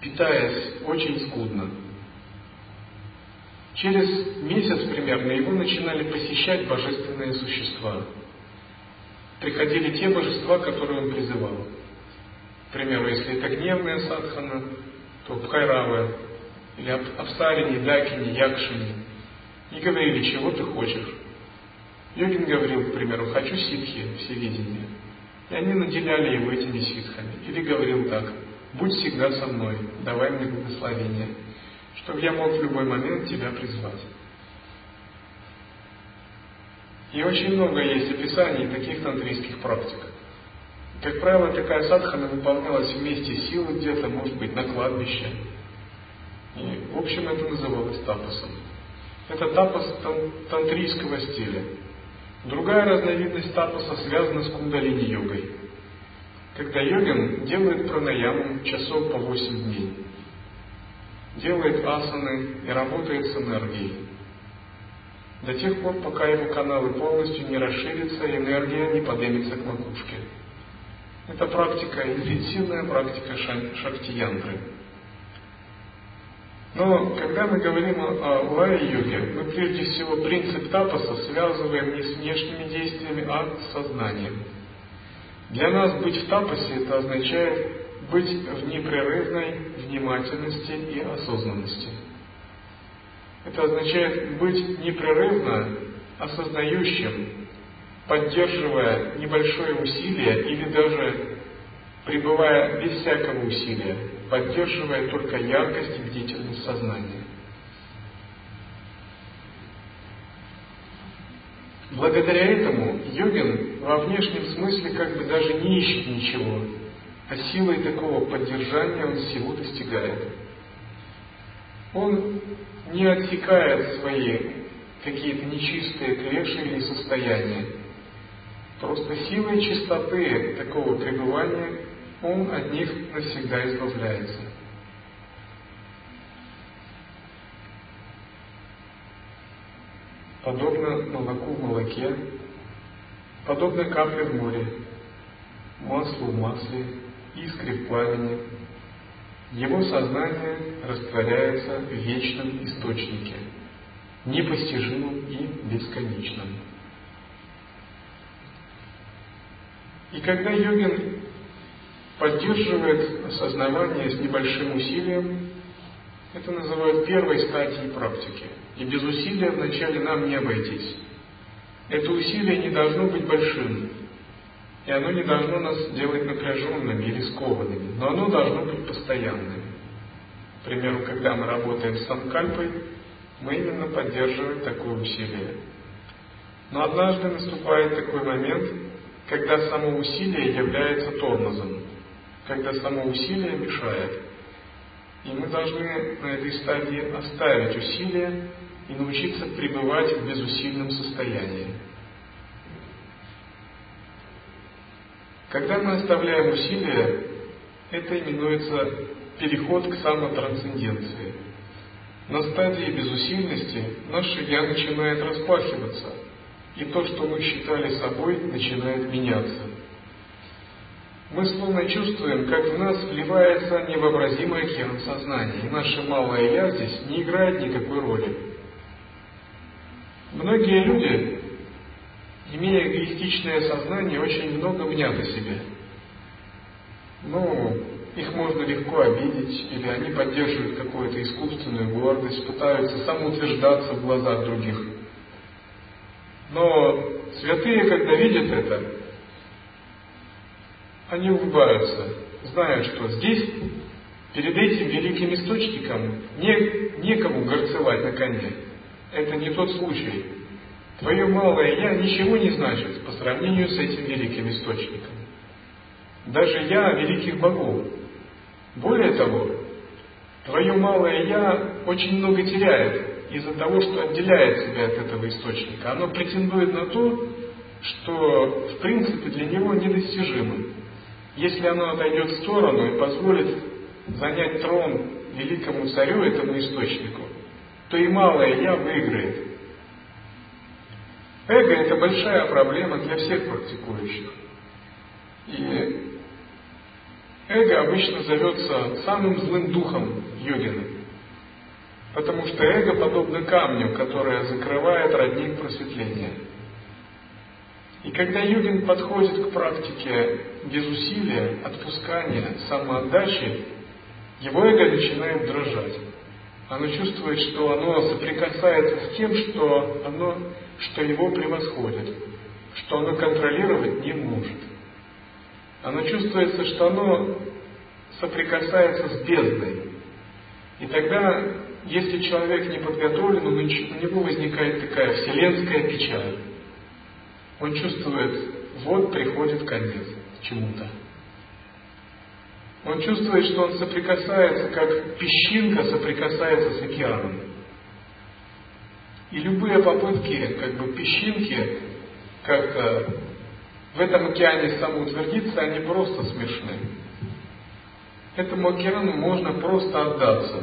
питаясь очень скудно. Через месяц примерно его начинали посещать божественные существа. Приходили те божества, которые он призывал. К примеру, если это гневная садхана, то Бхайрава, или Апсарини, Дакини, Якшини, и говорили, чего ты хочешь. Йогин говорил, к примеру, хочу ситхи, всевидения. И они наделяли его этими ситхами. Или говорил так, будь всегда со мной, давай мне благословение, чтобы я мог в любой момент тебя призвать. И очень много есть описаний таких тантрийских практик. Как правило, такая садхана выполнялась вместе силы где-то, может быть, на кладбище. И, в общем, это называлось тапосом. Это тапос тантрийского стиля. Другая разновидность тапоса связана с кундалини-йогой. Когда йогин делает пранаяму часов по 8 дней, делает асаны и работает с энергией. До тех пор, пока его каналы полностью не расширятся энергия не поднимется к макушке. Это практика, интенсивная практика шакти-янтры. Но когда мы говорим о лая-йоге, мы прежде всего принцип тапаса связываем не с внешними действиями, а с сознанием. Для нас быть в тапасе это означает быть в непрерывной внимательности и осознанности. Это означает быть непрерывно осознающим, поддерживая небольшое усилие или даже пребывая без всякого усилия, поддерживая только яркость и бдительность сознания. Благодаря этому йогин во внешнем смысле как бы даже не ищет ничего, а силой такого поддержания он всего достигает. Он не отсекает свои какие-то нечистые клеши или состояния. Просто силой чистоты такого пребывания он от них навсегда избавляется. Подобно молоку в молоке, подобно капле в море, маслу в масле, искре в пламени, его сознание растворяется в вечном источнике, непостижимом и бесконечном. И когда йогин поддерживает осознавание с небольшим усилием. Это называют первой стадией практики. И без усилия вначале нам не обойтись. Это усилие не должно быть большим. И оно не должно нас делать напряженными или скованными. Но оно должно быть постоянным. К примеру, когда мы работаем с санкальпой, мы именно поддерживаем такое усилие. Но однажды наступает такой момент, когда само усилие является тормозом когда само усилие мешает. И мы должны на этой стадии оставить усилие и научиться пребывать в безусильном состоянии. Когда мы оставляем усилия, это именуется переход к самотрансценденции. На стадии безусильности наше «я» начинает распахиваться, и то, что мы считали собой, начинает меняться. мы словно чувствуем, как в нас вливается невообразимый океан сознания, и наше малое «я» здесь не играет никакой роли. Многие люди, имея эгоистичное сознание, очень много мнят о себе. Ну, их можно легко обидеть, или они поддерживают какую-то искусственную гордость, пытаются самоутверждаться в глазах других. Но святые, когда видят это, они улыбаются, зная, что здесь, перед этим великим источником, не, некому горцевать на коне. Это не тот случай. Твое малое «я» ничего не значит по сравнению с этим великим источником. Даже «я» великих богов. Более того, твое малое «я» очень много теряет из-за того, что отделяет себя от этого источника. Оно претендует на то, что в принципе для него недостижимо. Если оно отойдет в сторону и позволит занять трон великому царю, этому источнику, то и малое «я» выиграет. Эго – это большая проблема для всех практикующих. И эго обычно зовется самым злым духом йогина. Потому что эго подобно камню, которое закрывает родник просветления. И когда йогин подходит к практике без усилия, отпускания, самоотдачи, его эго начинает дрожать. Оно чувствует, что оно соприкасается с тем, что, оно, что его превосходит, что оно контролировать не может. Оно чувствуется, что оно соприкасается с бездной. И тогда, если человек не подготовлен, у него возникает такая вселенская печаль он чувствует, вот приходит конец чему-то. Он чувствует, что он соприкасается, как песчинка соприкасается с океаном. И любые попытки, как бы песчинки, как-то в этом океане самоутвердиться, они просто смешны. Этому океану можно просто отдаться.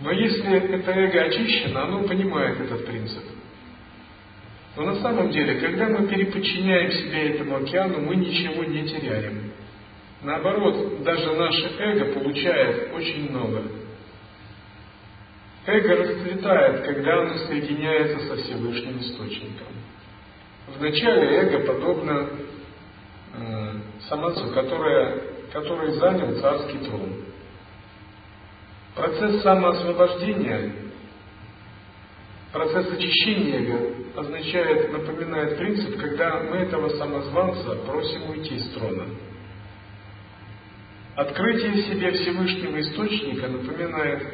Но если это эго очищено, оно понимает этот принцип. Но на самом деле, когда мы переподчиняем себя этому океану, мы ничего не теряем. Наоборот, даже наше эго получает очень много. Эго расцветает, когда оно соединяется со Всевышним Источником. Вначале эго подобно э, самцу, которое, который занял царский трон. Процесс самоосвобождения, процесс очищения эго означает, напоминает принцип, когда мы этого самозванца просим уйти с трона. Открытие в себе Всевышнего Источника напоминает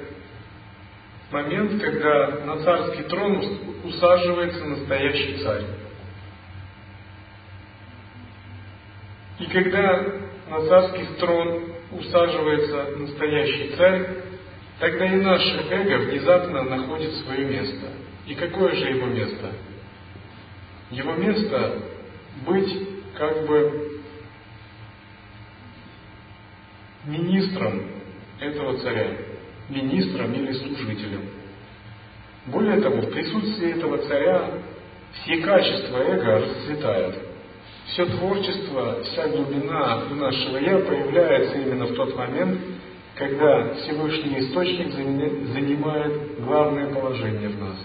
момент, когда на царский трон усаживается настоящий царь. И когда на царский трон усаживается настоящий царь, тогда и наше эго внезапно находит свое место. И какое же его место? Его место быть как бы министром этого царя, министром или служителем. Более того, в присутствии этого царя все качества эго расцветают. Все творчество, вся глубина нашего «я» появляется именно в тот момент, когда Всевышний Источник занимает главное положение в нас.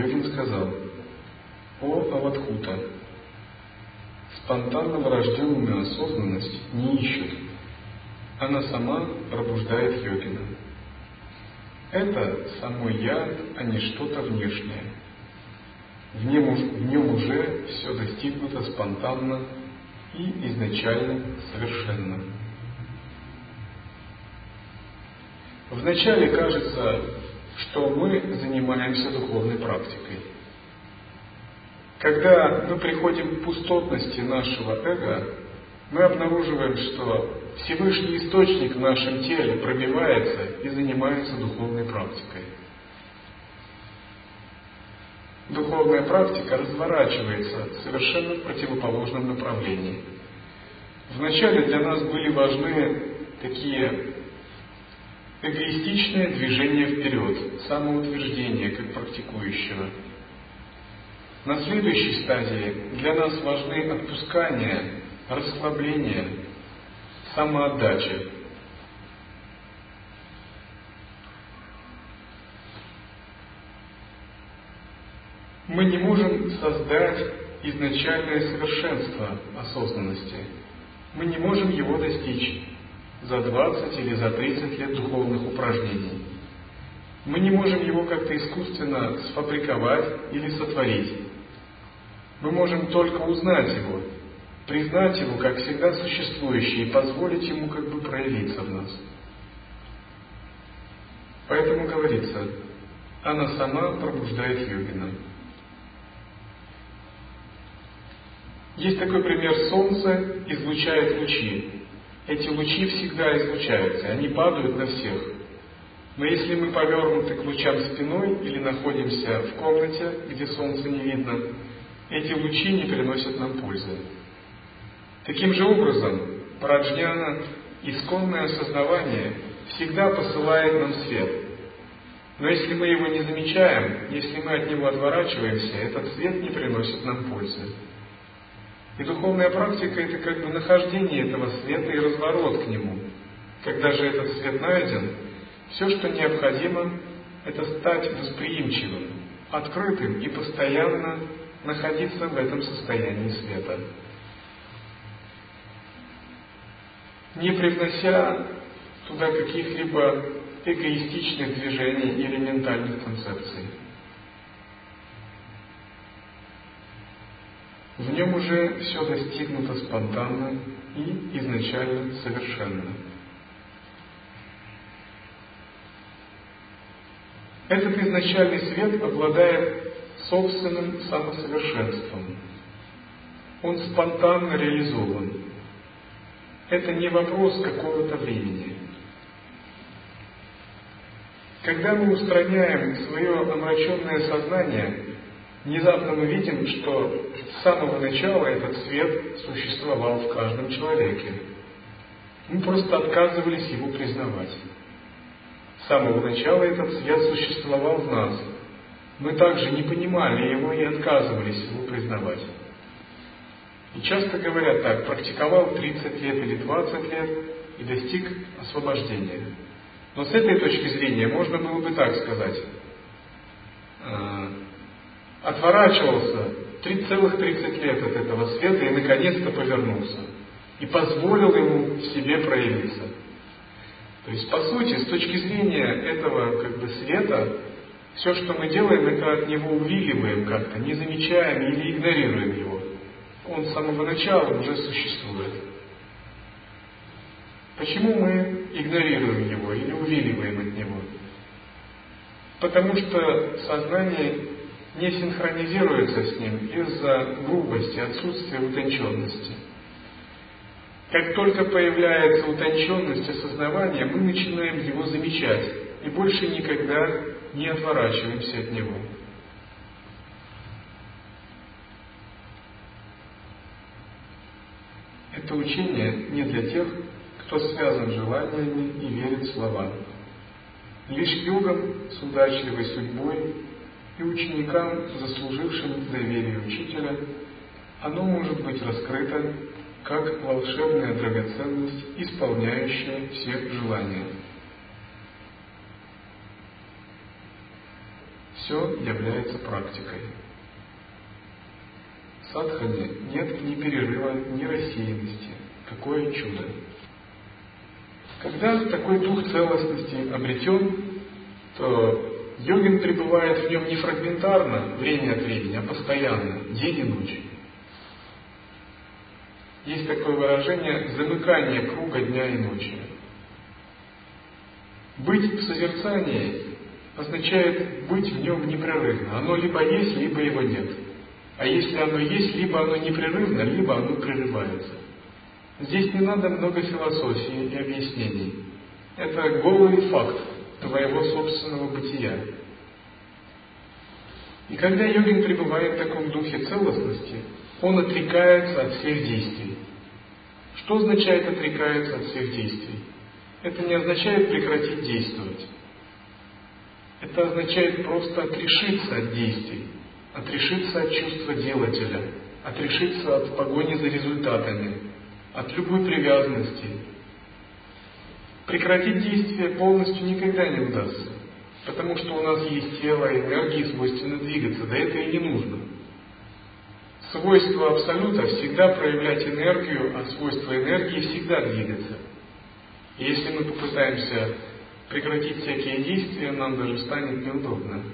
Йогин сказал, «О Аватхута, спонтанно врожденную осознанность не ищут, она сама пробуждает йогина. Это само я, а не что-то внешнее. В нем, в нем уже все достигнуто спонтанно и изначально совершенно. Вначале кажется, что мы занимаемся духовной практикой. Когда мы приходим к пустотности нашего эго, мы обнаруживаем, что Всевышний Источник в нашем теле пробивается и занимается духовной практикой. духовная практика разворачивается совершенно в противоположном направлении. Вначале для нас были важны такие эгоистичные движения вперед, самоутверждение как практикующего. На следующей стадии для нас важны отпускание, расслабление, самоотдача. Мы не можем создать изначальное совершенство осознанности. Мы не можем его достичь за 20 или за 30 лет духовных упражнений. Мы не можем его как-то искусственно сфабриковать или сотворить. Мы можем только узнать его, признать его как всегда существующий и позволить ему как бы проявиться в нас. Поэтому говорится, она сама пробуждает йогина. Есть такой пример, солнце излучает лучи. Эти лучи всегда излучаются, они падают на всех. Но если мы повернуты к лучам спиной или находимся в комнате, где солнце не видно, эти лучи не приносят нам пользы. Таким же образом, Праджняна, исконное осознавание, всегда посылает нам свет. Но если мы его не замечаем, если мы от него отворачиваемся, этот свет не приносит нам пользы. И духовная практика – это как бы нахождение этого света и разворот к нему. Когда же этот свет найден, все, что необходимо, это стать восприимчивым, открытым и постоянно находиться в этом состоянии света. Не привнося туда каких-либо эгоистичных движений или ментальных концепций. В нем уже все достигнуто спонтанно и изначально совершенно. Этот изначальный свет обладает собственным самосовершенством. Он спонтанно реализован. Это не вопрос какого-то времени. Когда мы устраняем свое омраченное сознание, внезапно мы видим, что с самого начала этот свет существовал в каждом человеке. Мы просто отказывались его признавать. С самого начала этот свет существовал в нас. Мы также не понимали его и отказывались его признавать. И часто говорят так, практиковал 30 лет или 20 лет и достиг освобождения. Но с этой точки зрения можно было бы так сказать. Отворачивался 3,30 лет от этого света и наконец-то повернулся. И позволил ему в себе проявиться. То есть, по сути, с точки зрения этого как бы света, все, что мы делаем, это от него увиливаем как-то, не замечаем или игнорируем его. Он с самого начала уже существует. Почему мы игнорируем его или увиливаем от него? Потому что сознание не синхронизируется с ним из-за грубости, отсутствия утонченности. Как только появляется утонченность осознавания, мы начинаем его замечать и больше никогда не отворачиваемся от него. Это учение не для тех, кто связан желаниями и верит в слова. Лишь йогам с удачливой судьбой и ученикам, заслужившим доверие учителя, оно может быть раскрыто как волшебная драгоценность, исполняющая все желания. Все является практикой. В садхане нет ни перерыва, ни рассеянности. Какое чудо! Когда такой дух целостности обретен, то Йогин пребывает в нем не фрагментарно, время от времени, а постоянно, день и ночь. Есть такое выражение «замыкание круга дня и ночи». Быть в созерцании означает быть в нем непрерывно. Оно либо есть, либо его нет. А если оно есть, либо оно непрерывно, либо оно прерывается. Здесь не надо много философии и объяснений. Это голый факт твоего собственного бытия. И когда йогин пребывает в таком духе целостности, он отрекается от всех действий. Что означает отрекается от всех действий? Это не означает прекратить действовать. Это означает просто отрешиться от действий, отрешиться от чувства делателя, отрешиться от погони за результатами, от любой привязанности. Прекратить действие полностью никогда не удастся, потому что у нас есть тело, энергии свойственно двигаться, да это и не нужно. Свойство Абсолюта всегда проявлять энергию, а свойство энергии всегда двигаться. И если мы попытаемся прекратить всякие действия, нам даже станет неудобно.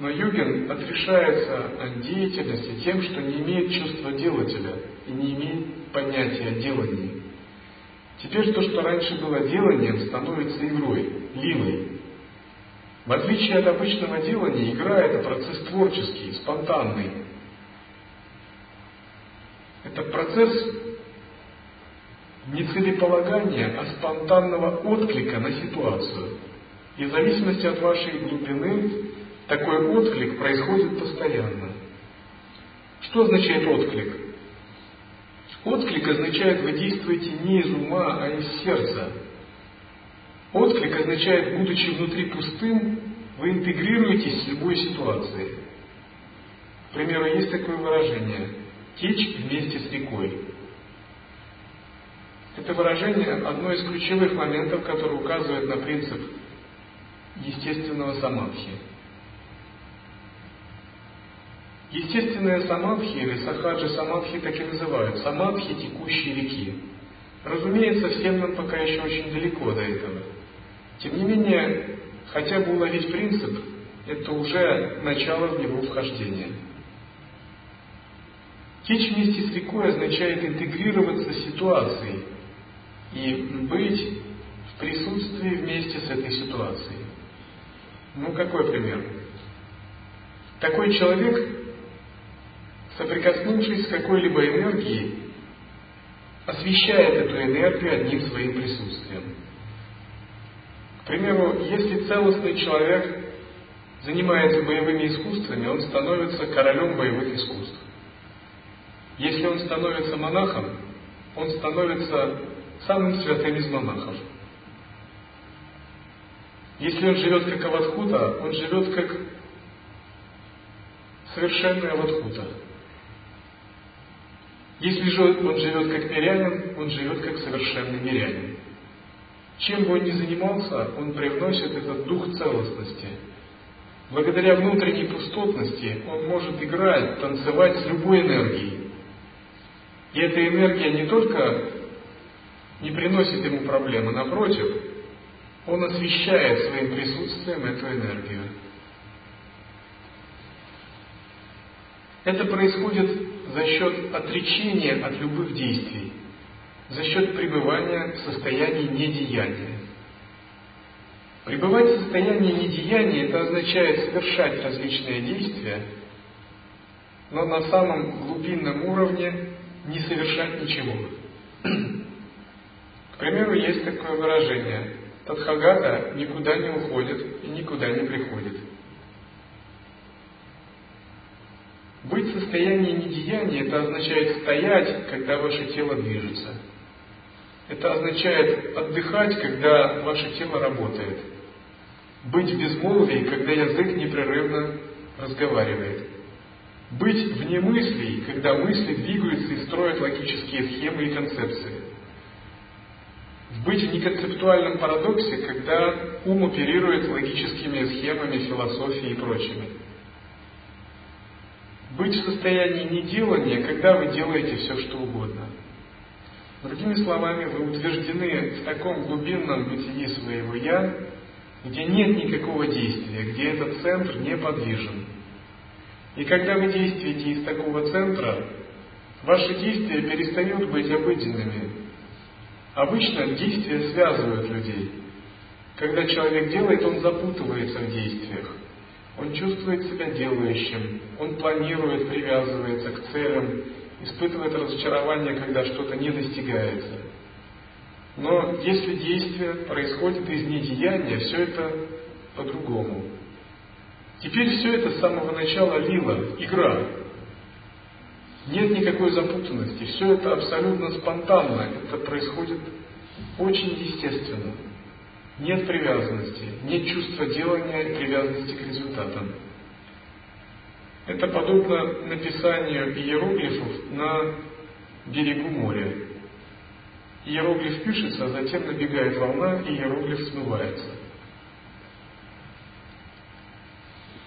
Но йогин отрешается от деятельности тем, что не имеет чувства делателя и не имеет понятия о делании. Теперь то, что раньше было деланием, становится игрой, лилой. В отличие от обычного делания, игра – это процесс творческий, спонтанный. Это процесс не целеполагания, а спонтанного отклика на ситуацию. И в зависимости от вашей глубины такой отклик происходит постоянно. Что означает отклик? Отклик означает, вы действуете не из ума, а из сердца. Отклик означает, будучи внутри пустым, вы интегрируетесь с любой ситуацией. К примеру, есть такое выражение «течь вместе с рекой». Это выражение одно из ключевых моментов, который указывает на принцип естественного самадхи. Естественная самадхи или сахаджи самадхи так и называют. Самадхи текущей реки. Разумеется, всем нам пока еще очень далеко до этого. Тем не менее, хотя бы уловить принцип, это уже начало в него вхождения. Течь вместе с рекой означает интегрироваться с ситуацией, и быть в присутствии вместе с этой ситуацией. Ну, какой пример? Такой человек, соприкоснувшись с какой-либо энергией, освещает эту энергию одним своим присутствием. К примеру, если целостный человек занимается боевыми искусствами, он становится королем боевых искусств. Если он становится монахом, он становится самым святым из монахов. Если он живет как Аватхута, он живет как совершенный Аватхута. Если же он живет как мирянин, он живет как совершенный мирянин. Чем бы он ни занимался, он привносит этот дух целостности. Благодаря внутренней пустотности он может играть, танцевать с любой энергией. И эта энергия не только не приносит ему проблемы, напротив, он освещает своим присутствием эту энергию. Это происходит за счет отречения от любых действий, за счет пребывания в состоянии недеяния. Пребывать в состоянии недеяния – это означает совершать различные действия, но на самом глубинном уровне не совершать ничего. К примеру, есть такое выражение Тадхагата никуда не уходит и никуда не приходит. Быть в состоянии недеяния – это означает стоять, когда ваше тело движется. Это означает отдыхать, когда ваше тело работает. Быть в безмолвии, когда язык непрерывно разговаривает. Быть вне мыслей, когда мысли двигаются и строят логические схемы и концепции быть в неконцептуальном парадоксе, когда ум оперирует логическими схемами, философией и прочими. Быть в состоянии неделания, когда вы делаете все, что угодно. Другими словами, вы утверждены в таком глубинном бытии своего «я», где нет никакого действия, где этот центр неподвижен. И когда вы действуете из такого центра, ваши действия перестают быть обыденными, Обычно действия связывают людей. Когда человек делает, он запутывается в действиях. Он чувствует себя делающим, он планирует, привязывается к целям, испытывает разочарование, когда что-то не достигается. Но если действие происходит из недеяния, все это по-другому. Теперь все это с самого начала лила, игра. Нет никакой запутанности, все это абсолютно спонтанно, это происходит очень естественно. Нет привязанности, нет чувства делания и привязанности к результатам. Это подобно написанию иероглифов на берегу моря. Иероглиф пишется, а затем набегает волна, и иероглиф смывается.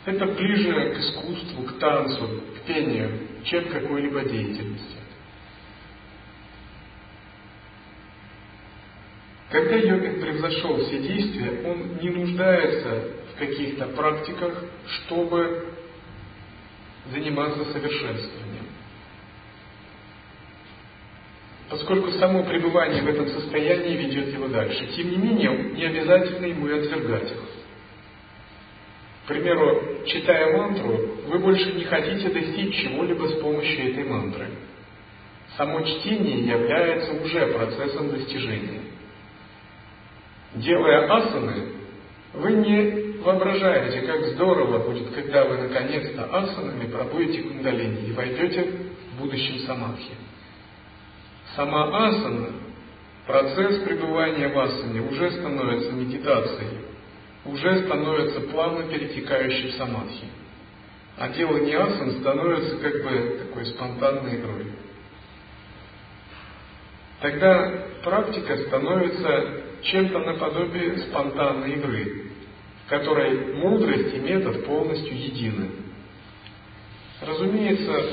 Это ближе к искусству, к танцу, к пению, чем к какой-либо деятельности. Когда йогин превзошел все действия, он не нуждается в каких-то практиках, чтобы заниматься совершенствованием. Поскольку само пребывание в этом состоянии ведет его дальше. Тем не менее, не обязательно ему и отвергать их. К примеру, читая мантру, вы больше не хотите достичь чего-либо с помощью этой мантры. Само чтение является уже процессом достижения. Делая асаны, вы не воображаете, как здорово будет, когда вы наконец-то асанами пробудете кундалини и войдете в будущем самадхи. Сама асана, процесс пребывания в асане уже становится медитацией, уже становится плавно перетекающей в самадхи. А делание асан становится как бы такой спонтанной игрой. Тогда практика становится чем-то наподобие спонтанной игры, в которой мудрость и метод полностью едины. Разумеется,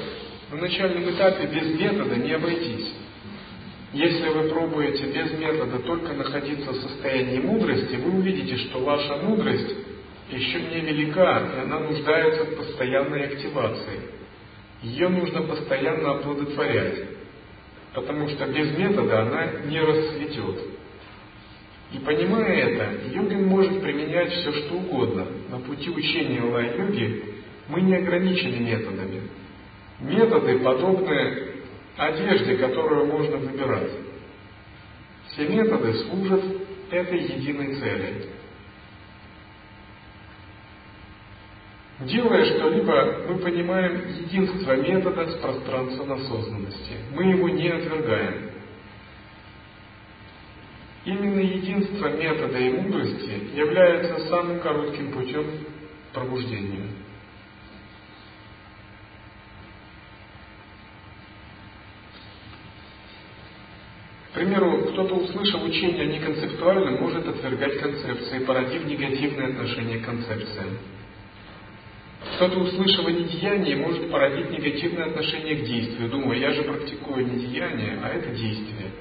на начальном этапе без метода не обойтись. Если вы пробуете без метода только находиться в состоянии мудрости, вы увидите, что ваша мудрость еще не велика, и она нуждается в постоянной активации. Ее нужно постоянно оплодотворять, потому что без метода она не расцветет. И понимая это, йогин может применять все, что угодно. На пути учения лай-йоги мы не ограничены методами. Методы подобны одежде, которую можно выбирать. Все методы служат этой единой цели. Делая что-либо, мы понимаем единство метода с пространством осознанности. Мы его не отвергаем. Именно единство метода и мудрости является самым коротким путем к пробуждению. К примеру, кто-то, услышав учение неконцептуальном, может отвергать концепции, породив негативное отношение к концепциям. Кто-то, услышав о недеянии, может породить негативное отношение к действию, думая, я же практикую недеяние, а это действие.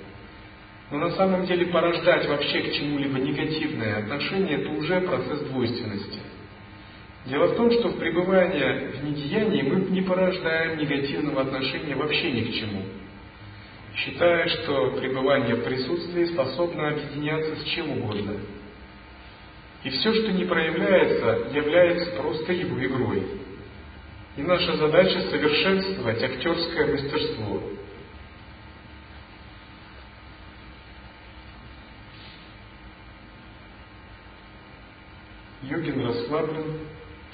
Но на самом деле порождать вообще к чему-либо негативное отношение – это уже процесс двойственности. Дело в том, что в пребывании в недеянии мы не порождаем негативного отношения вообще ни к чему. Считая, что пребывание в присутствии способно объединяться с чем угодно. И все, что не проявляется, является просто его игрой. И наша задача совершенствовать актерское мастерство, Йогин расслаблен,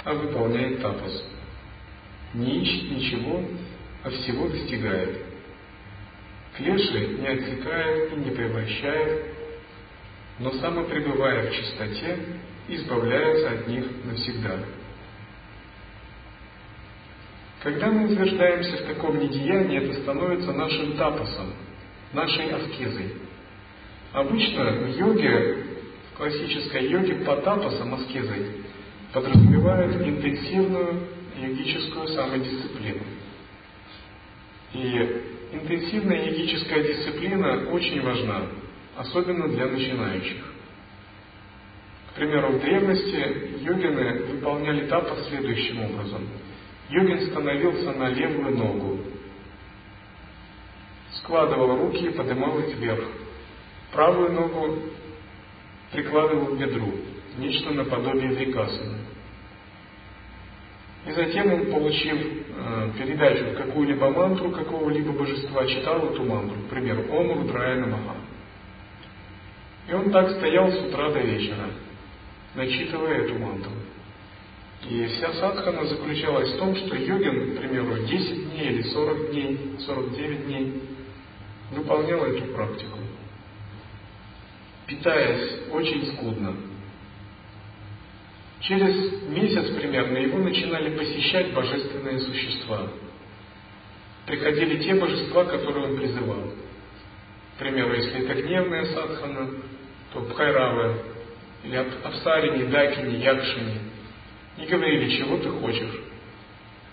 а выполняет тапас. Не ищет ничего, а всего достигает. Клеши не отсекает и не превращает, но самопребывая в чистоте, избавляется от них навсегда. Когда мы утверждаемся в таком недеянии, это становится нашим тапосом, нашей аскезой. Обычно в йоге классической йоги потапасом, аскезой, подразумевают интенсивную йогическую самодисциплину. И интенсивная йогическая дисциплина очень важна, особенно для начинающих. К примеру, в древности йогины выполняли тапас следующим образом. Йогин становился на левую ногу, складывал руки и поднимал их вверх. Правую ногу прикладывал к бедру, нечто наподобие врикасана. И затем он, получив э, передачу какую-либо мантру какого-либо божества, читал эту мантру, к примеру, Ом Рудрая Намаха. И он так стоял с утра до вечера, начитывая эту мантру. И вся садхана заключалась в том, что йогин, к примеру, 10 дней или 40 дней, 49 дней выполнял эту практику, питаясь очень скудно. Через месяц примерно его начинали посещать божественные существа. Приходили те божества, которые он призывал. К примеру, если это гневная садхана, то Бхайравы, или Апсарини, Дакини, Якшини, и говорили, чего ты хочешь.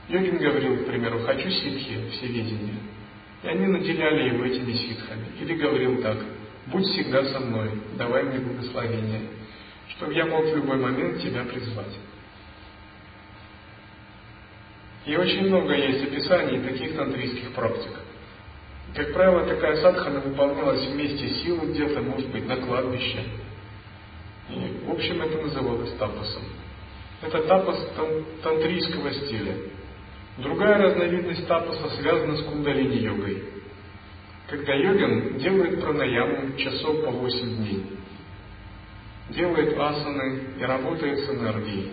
Йогин говорил, к примеру, хочу ситхи, всевидение. И они наделяли его этими ситхами. Или говорил так, будь всегда со мной, давай мне благословение, чтобы я мог в любой момент тебя призвать. И очень много есть описаний таких тантрийских практик. Как правило, такая садхана выполнялась вместе силы где-то, может быть, на кладбище. И, в общем, это называлось тапосом. Это тапос тантрийского стиля. Другая разновидность тапоса связана с кундалини-йогой. Когда йогин делает пранаяму часов по 8 дней, делает асаны и работает с энергией.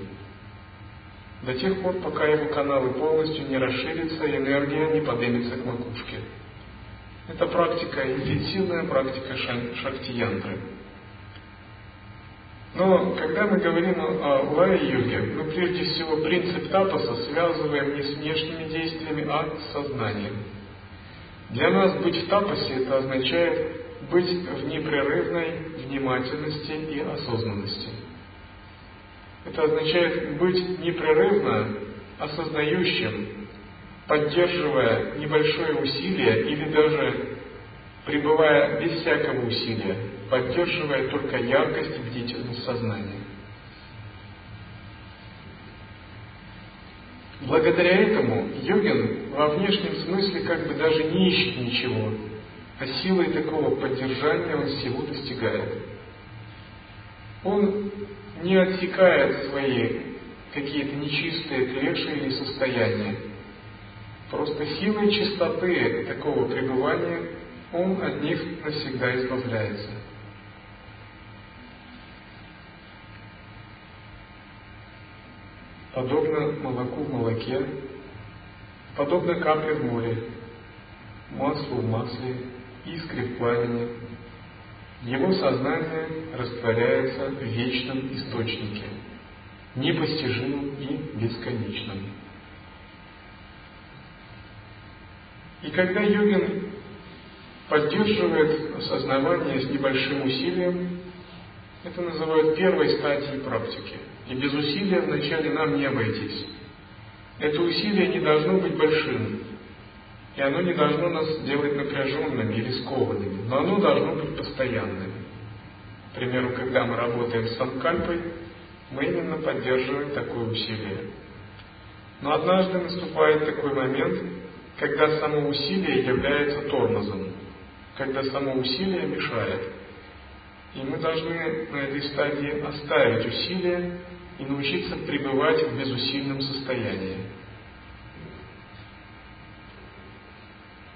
До тех пор, пока его каналы полностью не расширятся и энергия не поднимется к макушке. Это практика, интенсивная практика шакти-янтры. Но когда мы говорим о лая-йоге, мы прежде всего принцип тапаса связываем не с внешними действиями, а с сознанием. Для нас быть в тапасе это означает быть в непрерывной внимательности и осознанности. Это означает быть непрерывно осознающим, поддерживая небольшое усилие или даже пребывая без всякого усилия, поддерживая только яркость и бдительность сознания. Благодаря этому йогин во внешнем смысле как бы даже не ищет ничего, а силой такого поддержания он всего достигает. Он не отсекает свои какие-то нечистые клеши или состояния. Просто силой чистоты такого пребывания он от них навсегда избавляется. Подобно молоку в молоке, подобно капле в море, маслу в масле, искре в пламени, его сознание растворяется в вечном источнике, непостижимом и бесконечном. И когда йогин поддерживает осознавание с небольшим усилием. Это называют первой стадией практики. И без усилия вначале нам не обойтись. Это усилие не должно быть большим. И оно не должно нас делать напряженными или скованными. Но оно должно быть постоянным. К примеру, когда мы работаем с санкальпой, мы именно поддерживаем такое усилие. Но однажды наступает такой момент, когда само усилие является тормозом когда само усилие мешает. И мы должны на этой стадии оставить усилие и научиться пребывать в безусильном состоянии.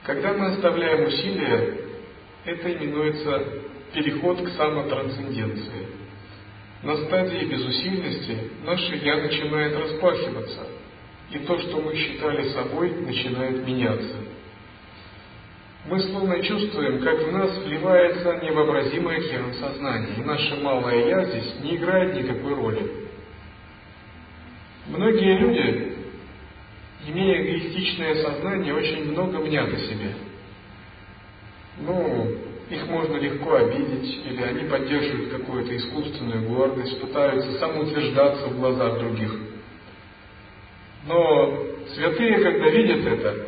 Когда мы оставляем усилия, это именуется переход к самотрансценденции. На стадии безусильности наше «я» начинает распахиваться, и то, что мы считали собой, начинает меняться мы словно чувствуем, как в нас вливается невообразимый океан сознания, и наше малое «я» здесь не играет никакой роли. Многие люди, имея эгоистичное сознание, очень много мнят о себе. Ну, их можно легко обидеть, или они поддерживают какую-то искусственную гордость, пытаются самоутверждаться в глазах других. Но святые, когда видят это,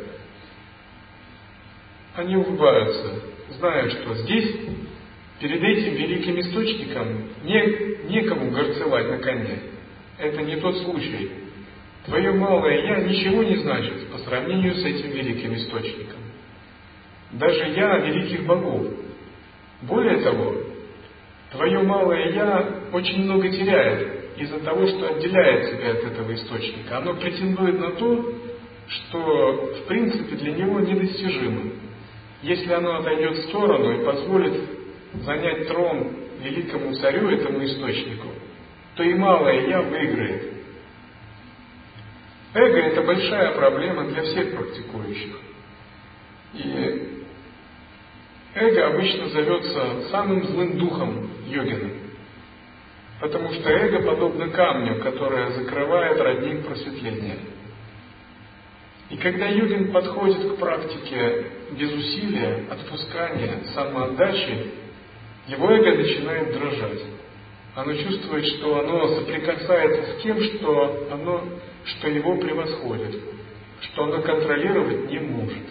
они улыбаются, зная, что здесь, перед этим великим источником, не, некому горцевать на коне. Это не тот случай. Твое малое «я» ничего не значит по сравнению с этим великим источником. Даже «я» великих богов. Более того, твое малое «я» очень много теряет из-за того, что отделяет себя от этого источника. Оно претендует на то, что в принципе для него недостижимо. Если оно отойдет в сторону и позволит занять трон великому царю, этому источнику, то и малое «я» выиграет. Эго – это большая проблема для всех практикующих. И эго обычно зовется самым злым духом йогина. Потому что эго подобно камню, которое закрывает родник просветления. И когда йогин подходит к практике без усилия, отпускания, самоотдачи, его эго начинает дрожать. Оно чувствует, что оно соприкасается с тем, что, оно, что его превосходит, что оно контролировать не может.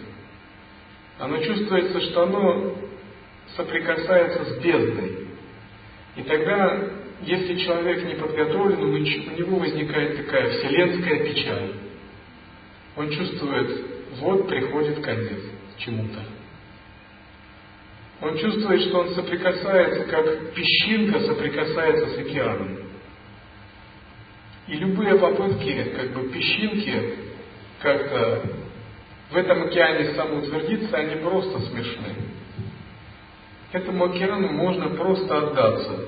Оно чувствуется, что оно соприкасается с бездной. И тогда, если человек не подготовлен, у него возникает такая вселенская печаль. Он чувствует, вот приходит конец чему-то. Он чувствует, что он соприкасается, как песчинка соприкасается с океаном. И любые попытки, как бы песчинки, как-то в этом океане самоутвердиться, они просто смешны. Этому океану можно просто отдаться.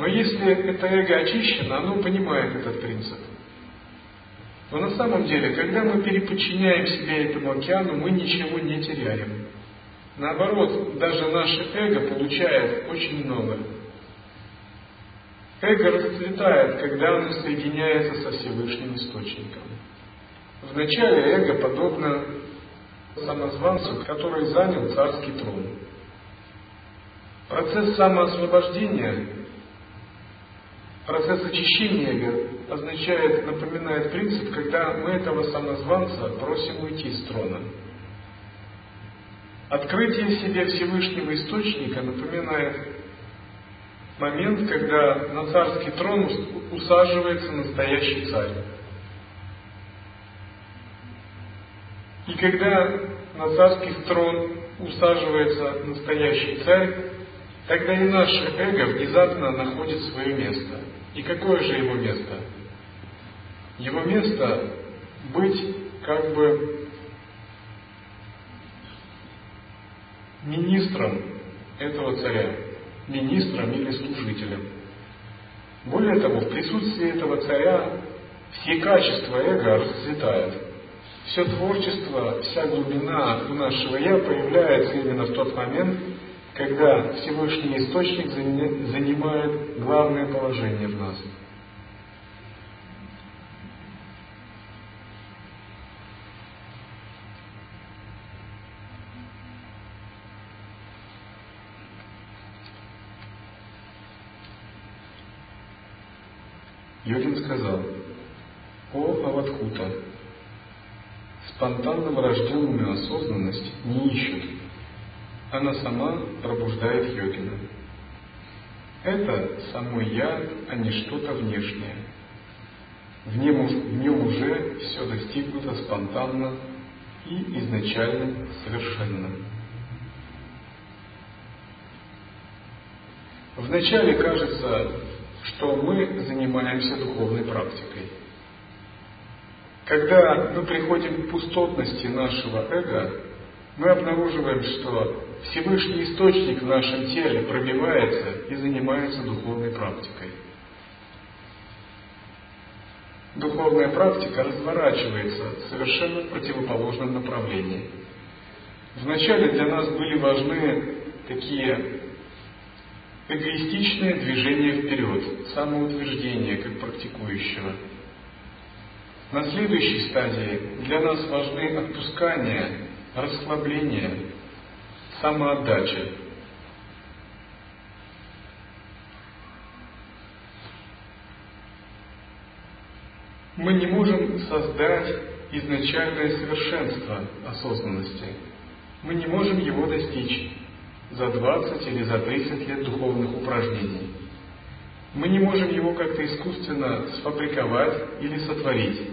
Но если это эго очищено, оно понимает этот принцип. Но на самом деле, когда мы переподчиняем себя этому океану, мы ничего не теряем. Наоборот, даже наше эго получает очень много. Эго расцветает, когда оно соединяется со Всевышним Источником. Вначале эго подобно самозванцу, который занял царский трон. Процесс самоосвобождения, процесс очищения означает, напоминает принцип, когда мы этого самозванца просим уйти с трона. Открытие себе Всевышнего Источника напоминает момент, когда на царский трон усаживается настоящий царь. И когда на царский трон усаживается настоящий царь, тогда и наше эго внезапно находит свое место. И какое же его место? Его место быть как бы министром этого царя, министром или служителем. Более того, в присутствии этого царя все качества эго расцветают. Все творчество, вся глубина нашего «я» появляется именно в тот момент, когда Всевышний Источник занимает главное положение в нас – Йогин сказал, «О Аватхута, спонтанно врожденную осознанность не ищут, она сама пробуждает йогина. Это само я, а не что-то внешнее. В нем, в нем уже все достигнуто спонтанно и изначально совершенно. Вначале кажется, что мы занимаемся духовной практикой. Когда мы приходим к пустотности нашего эго, мы обнаруживаем, что Всевышний Источник в нашем теле пробивается и занимается духовной практикой. Духовная практика разворачивается совершенно в противоположном направлении. Вначале для нас были важны такие эгоистичное движение вперед, самоутверждение как практикующего. На следующей стадии для нас важны отпускание, расслабление, самоотдача. Мы не можем создать изначальное совершенство осознанности. Мы не можем его достичь за 20 или за 30 лет духовных упражнений. Мы не можем его как-то искусственно сфабриковать или сотворить.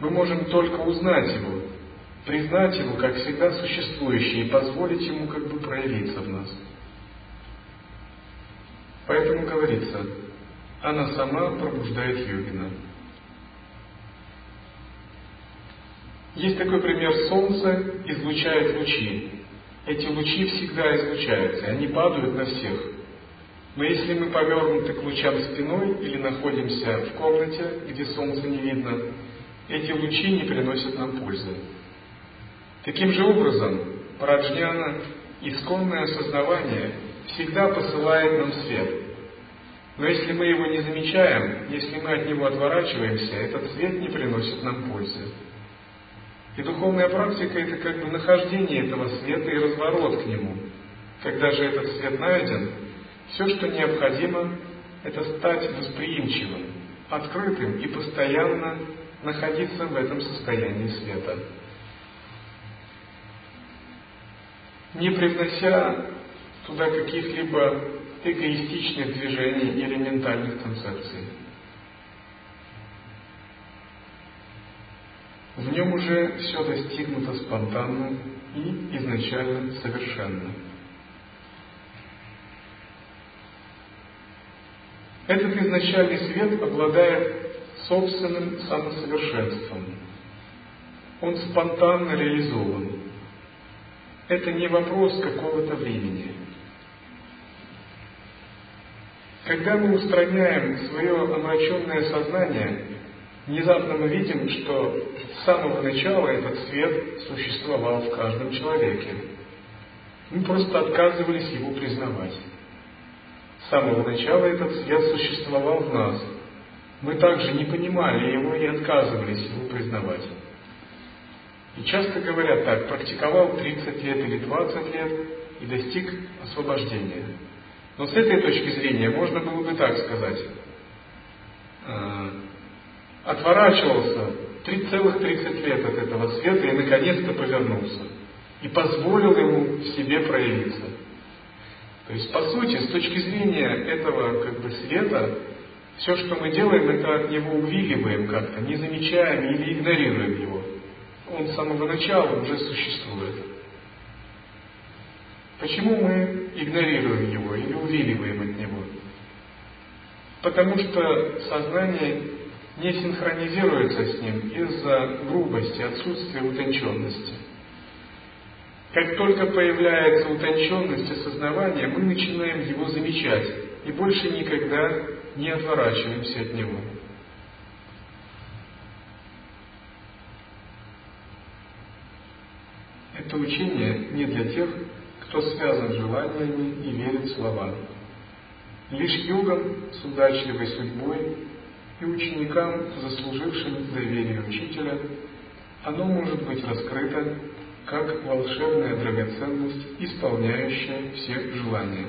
Мы можем только узнать его, признать его как всегда существующий и позволить ему как бы проявиться в нас. Поэтому говорится, она сама пробуждает йогина. Есть такой пример, солнце излучает лучи, эти лучи всегда излучаются, они падают на всех. Но если мы повернуты к лучам спиной или находимся в комнате, где солнце не видно, эти лучи не приносят нам пользы. Таким же образом, Праджняна, исконное осознавание, всегда посылает нам свет. Но если мы его не замечаем, если мы от него отворачиваемся, этот свет не приносит нам пользы. И духовная практика – это как бы нахождение этого света и разворот к нему. Когда же этот свет найден, все, что необходимо, это стать восприимчивым, открытым и постоянно находиться в этом состоянии света. Не привнося туда каких-либо эгоистичных движений или ментальных концепций. В нем уже все достигнуто спонтанно и изначально совершенно. Этот изначальный свет обладает собственным самосовершенством. Он спонтанно реализован. Это не вопрос какого-то времени. Когда мы устраняем свое омраченное сознание, внезапно мы видим, что с самого начала этот свет существовал в каждом человеке. Мы просто отказывались его признавать. С самого начала этот свет существовал в нас. Мы также не понимали его и отказывались его признавать. И часто говорят так, практиковал 30 лет или 20 лет и достиг освобождения. Но с этой точки зрения можно было бы так сказать. А, отворачивался 3,30 лет от этого света и наконец-то повернулся. И позволил ему в себе проявиться. То есть, по сути, с точки зрения этого как бы света, все, что мы делаем, это от него увиливаем как-то, не замечаем или игнорируем его. Он с самого начала уже существует. Почему мы игнорируем его или увиливаем от него? Потому что сознание не синхронизируется с ним из-за грубости, отсутствия утонченности. Как только появляется утонченность осознавания, мы начинаем его замечать и больше никогда не отворачиваемся от него. Это учение не для тех, кто связан желаниями и верит в слова. Лишь йогам с удачливой судьбой и ученикам, заслужившим доверие учителя, оно может быть раскрыто как волшебная драгоценность, исполняющая все желания.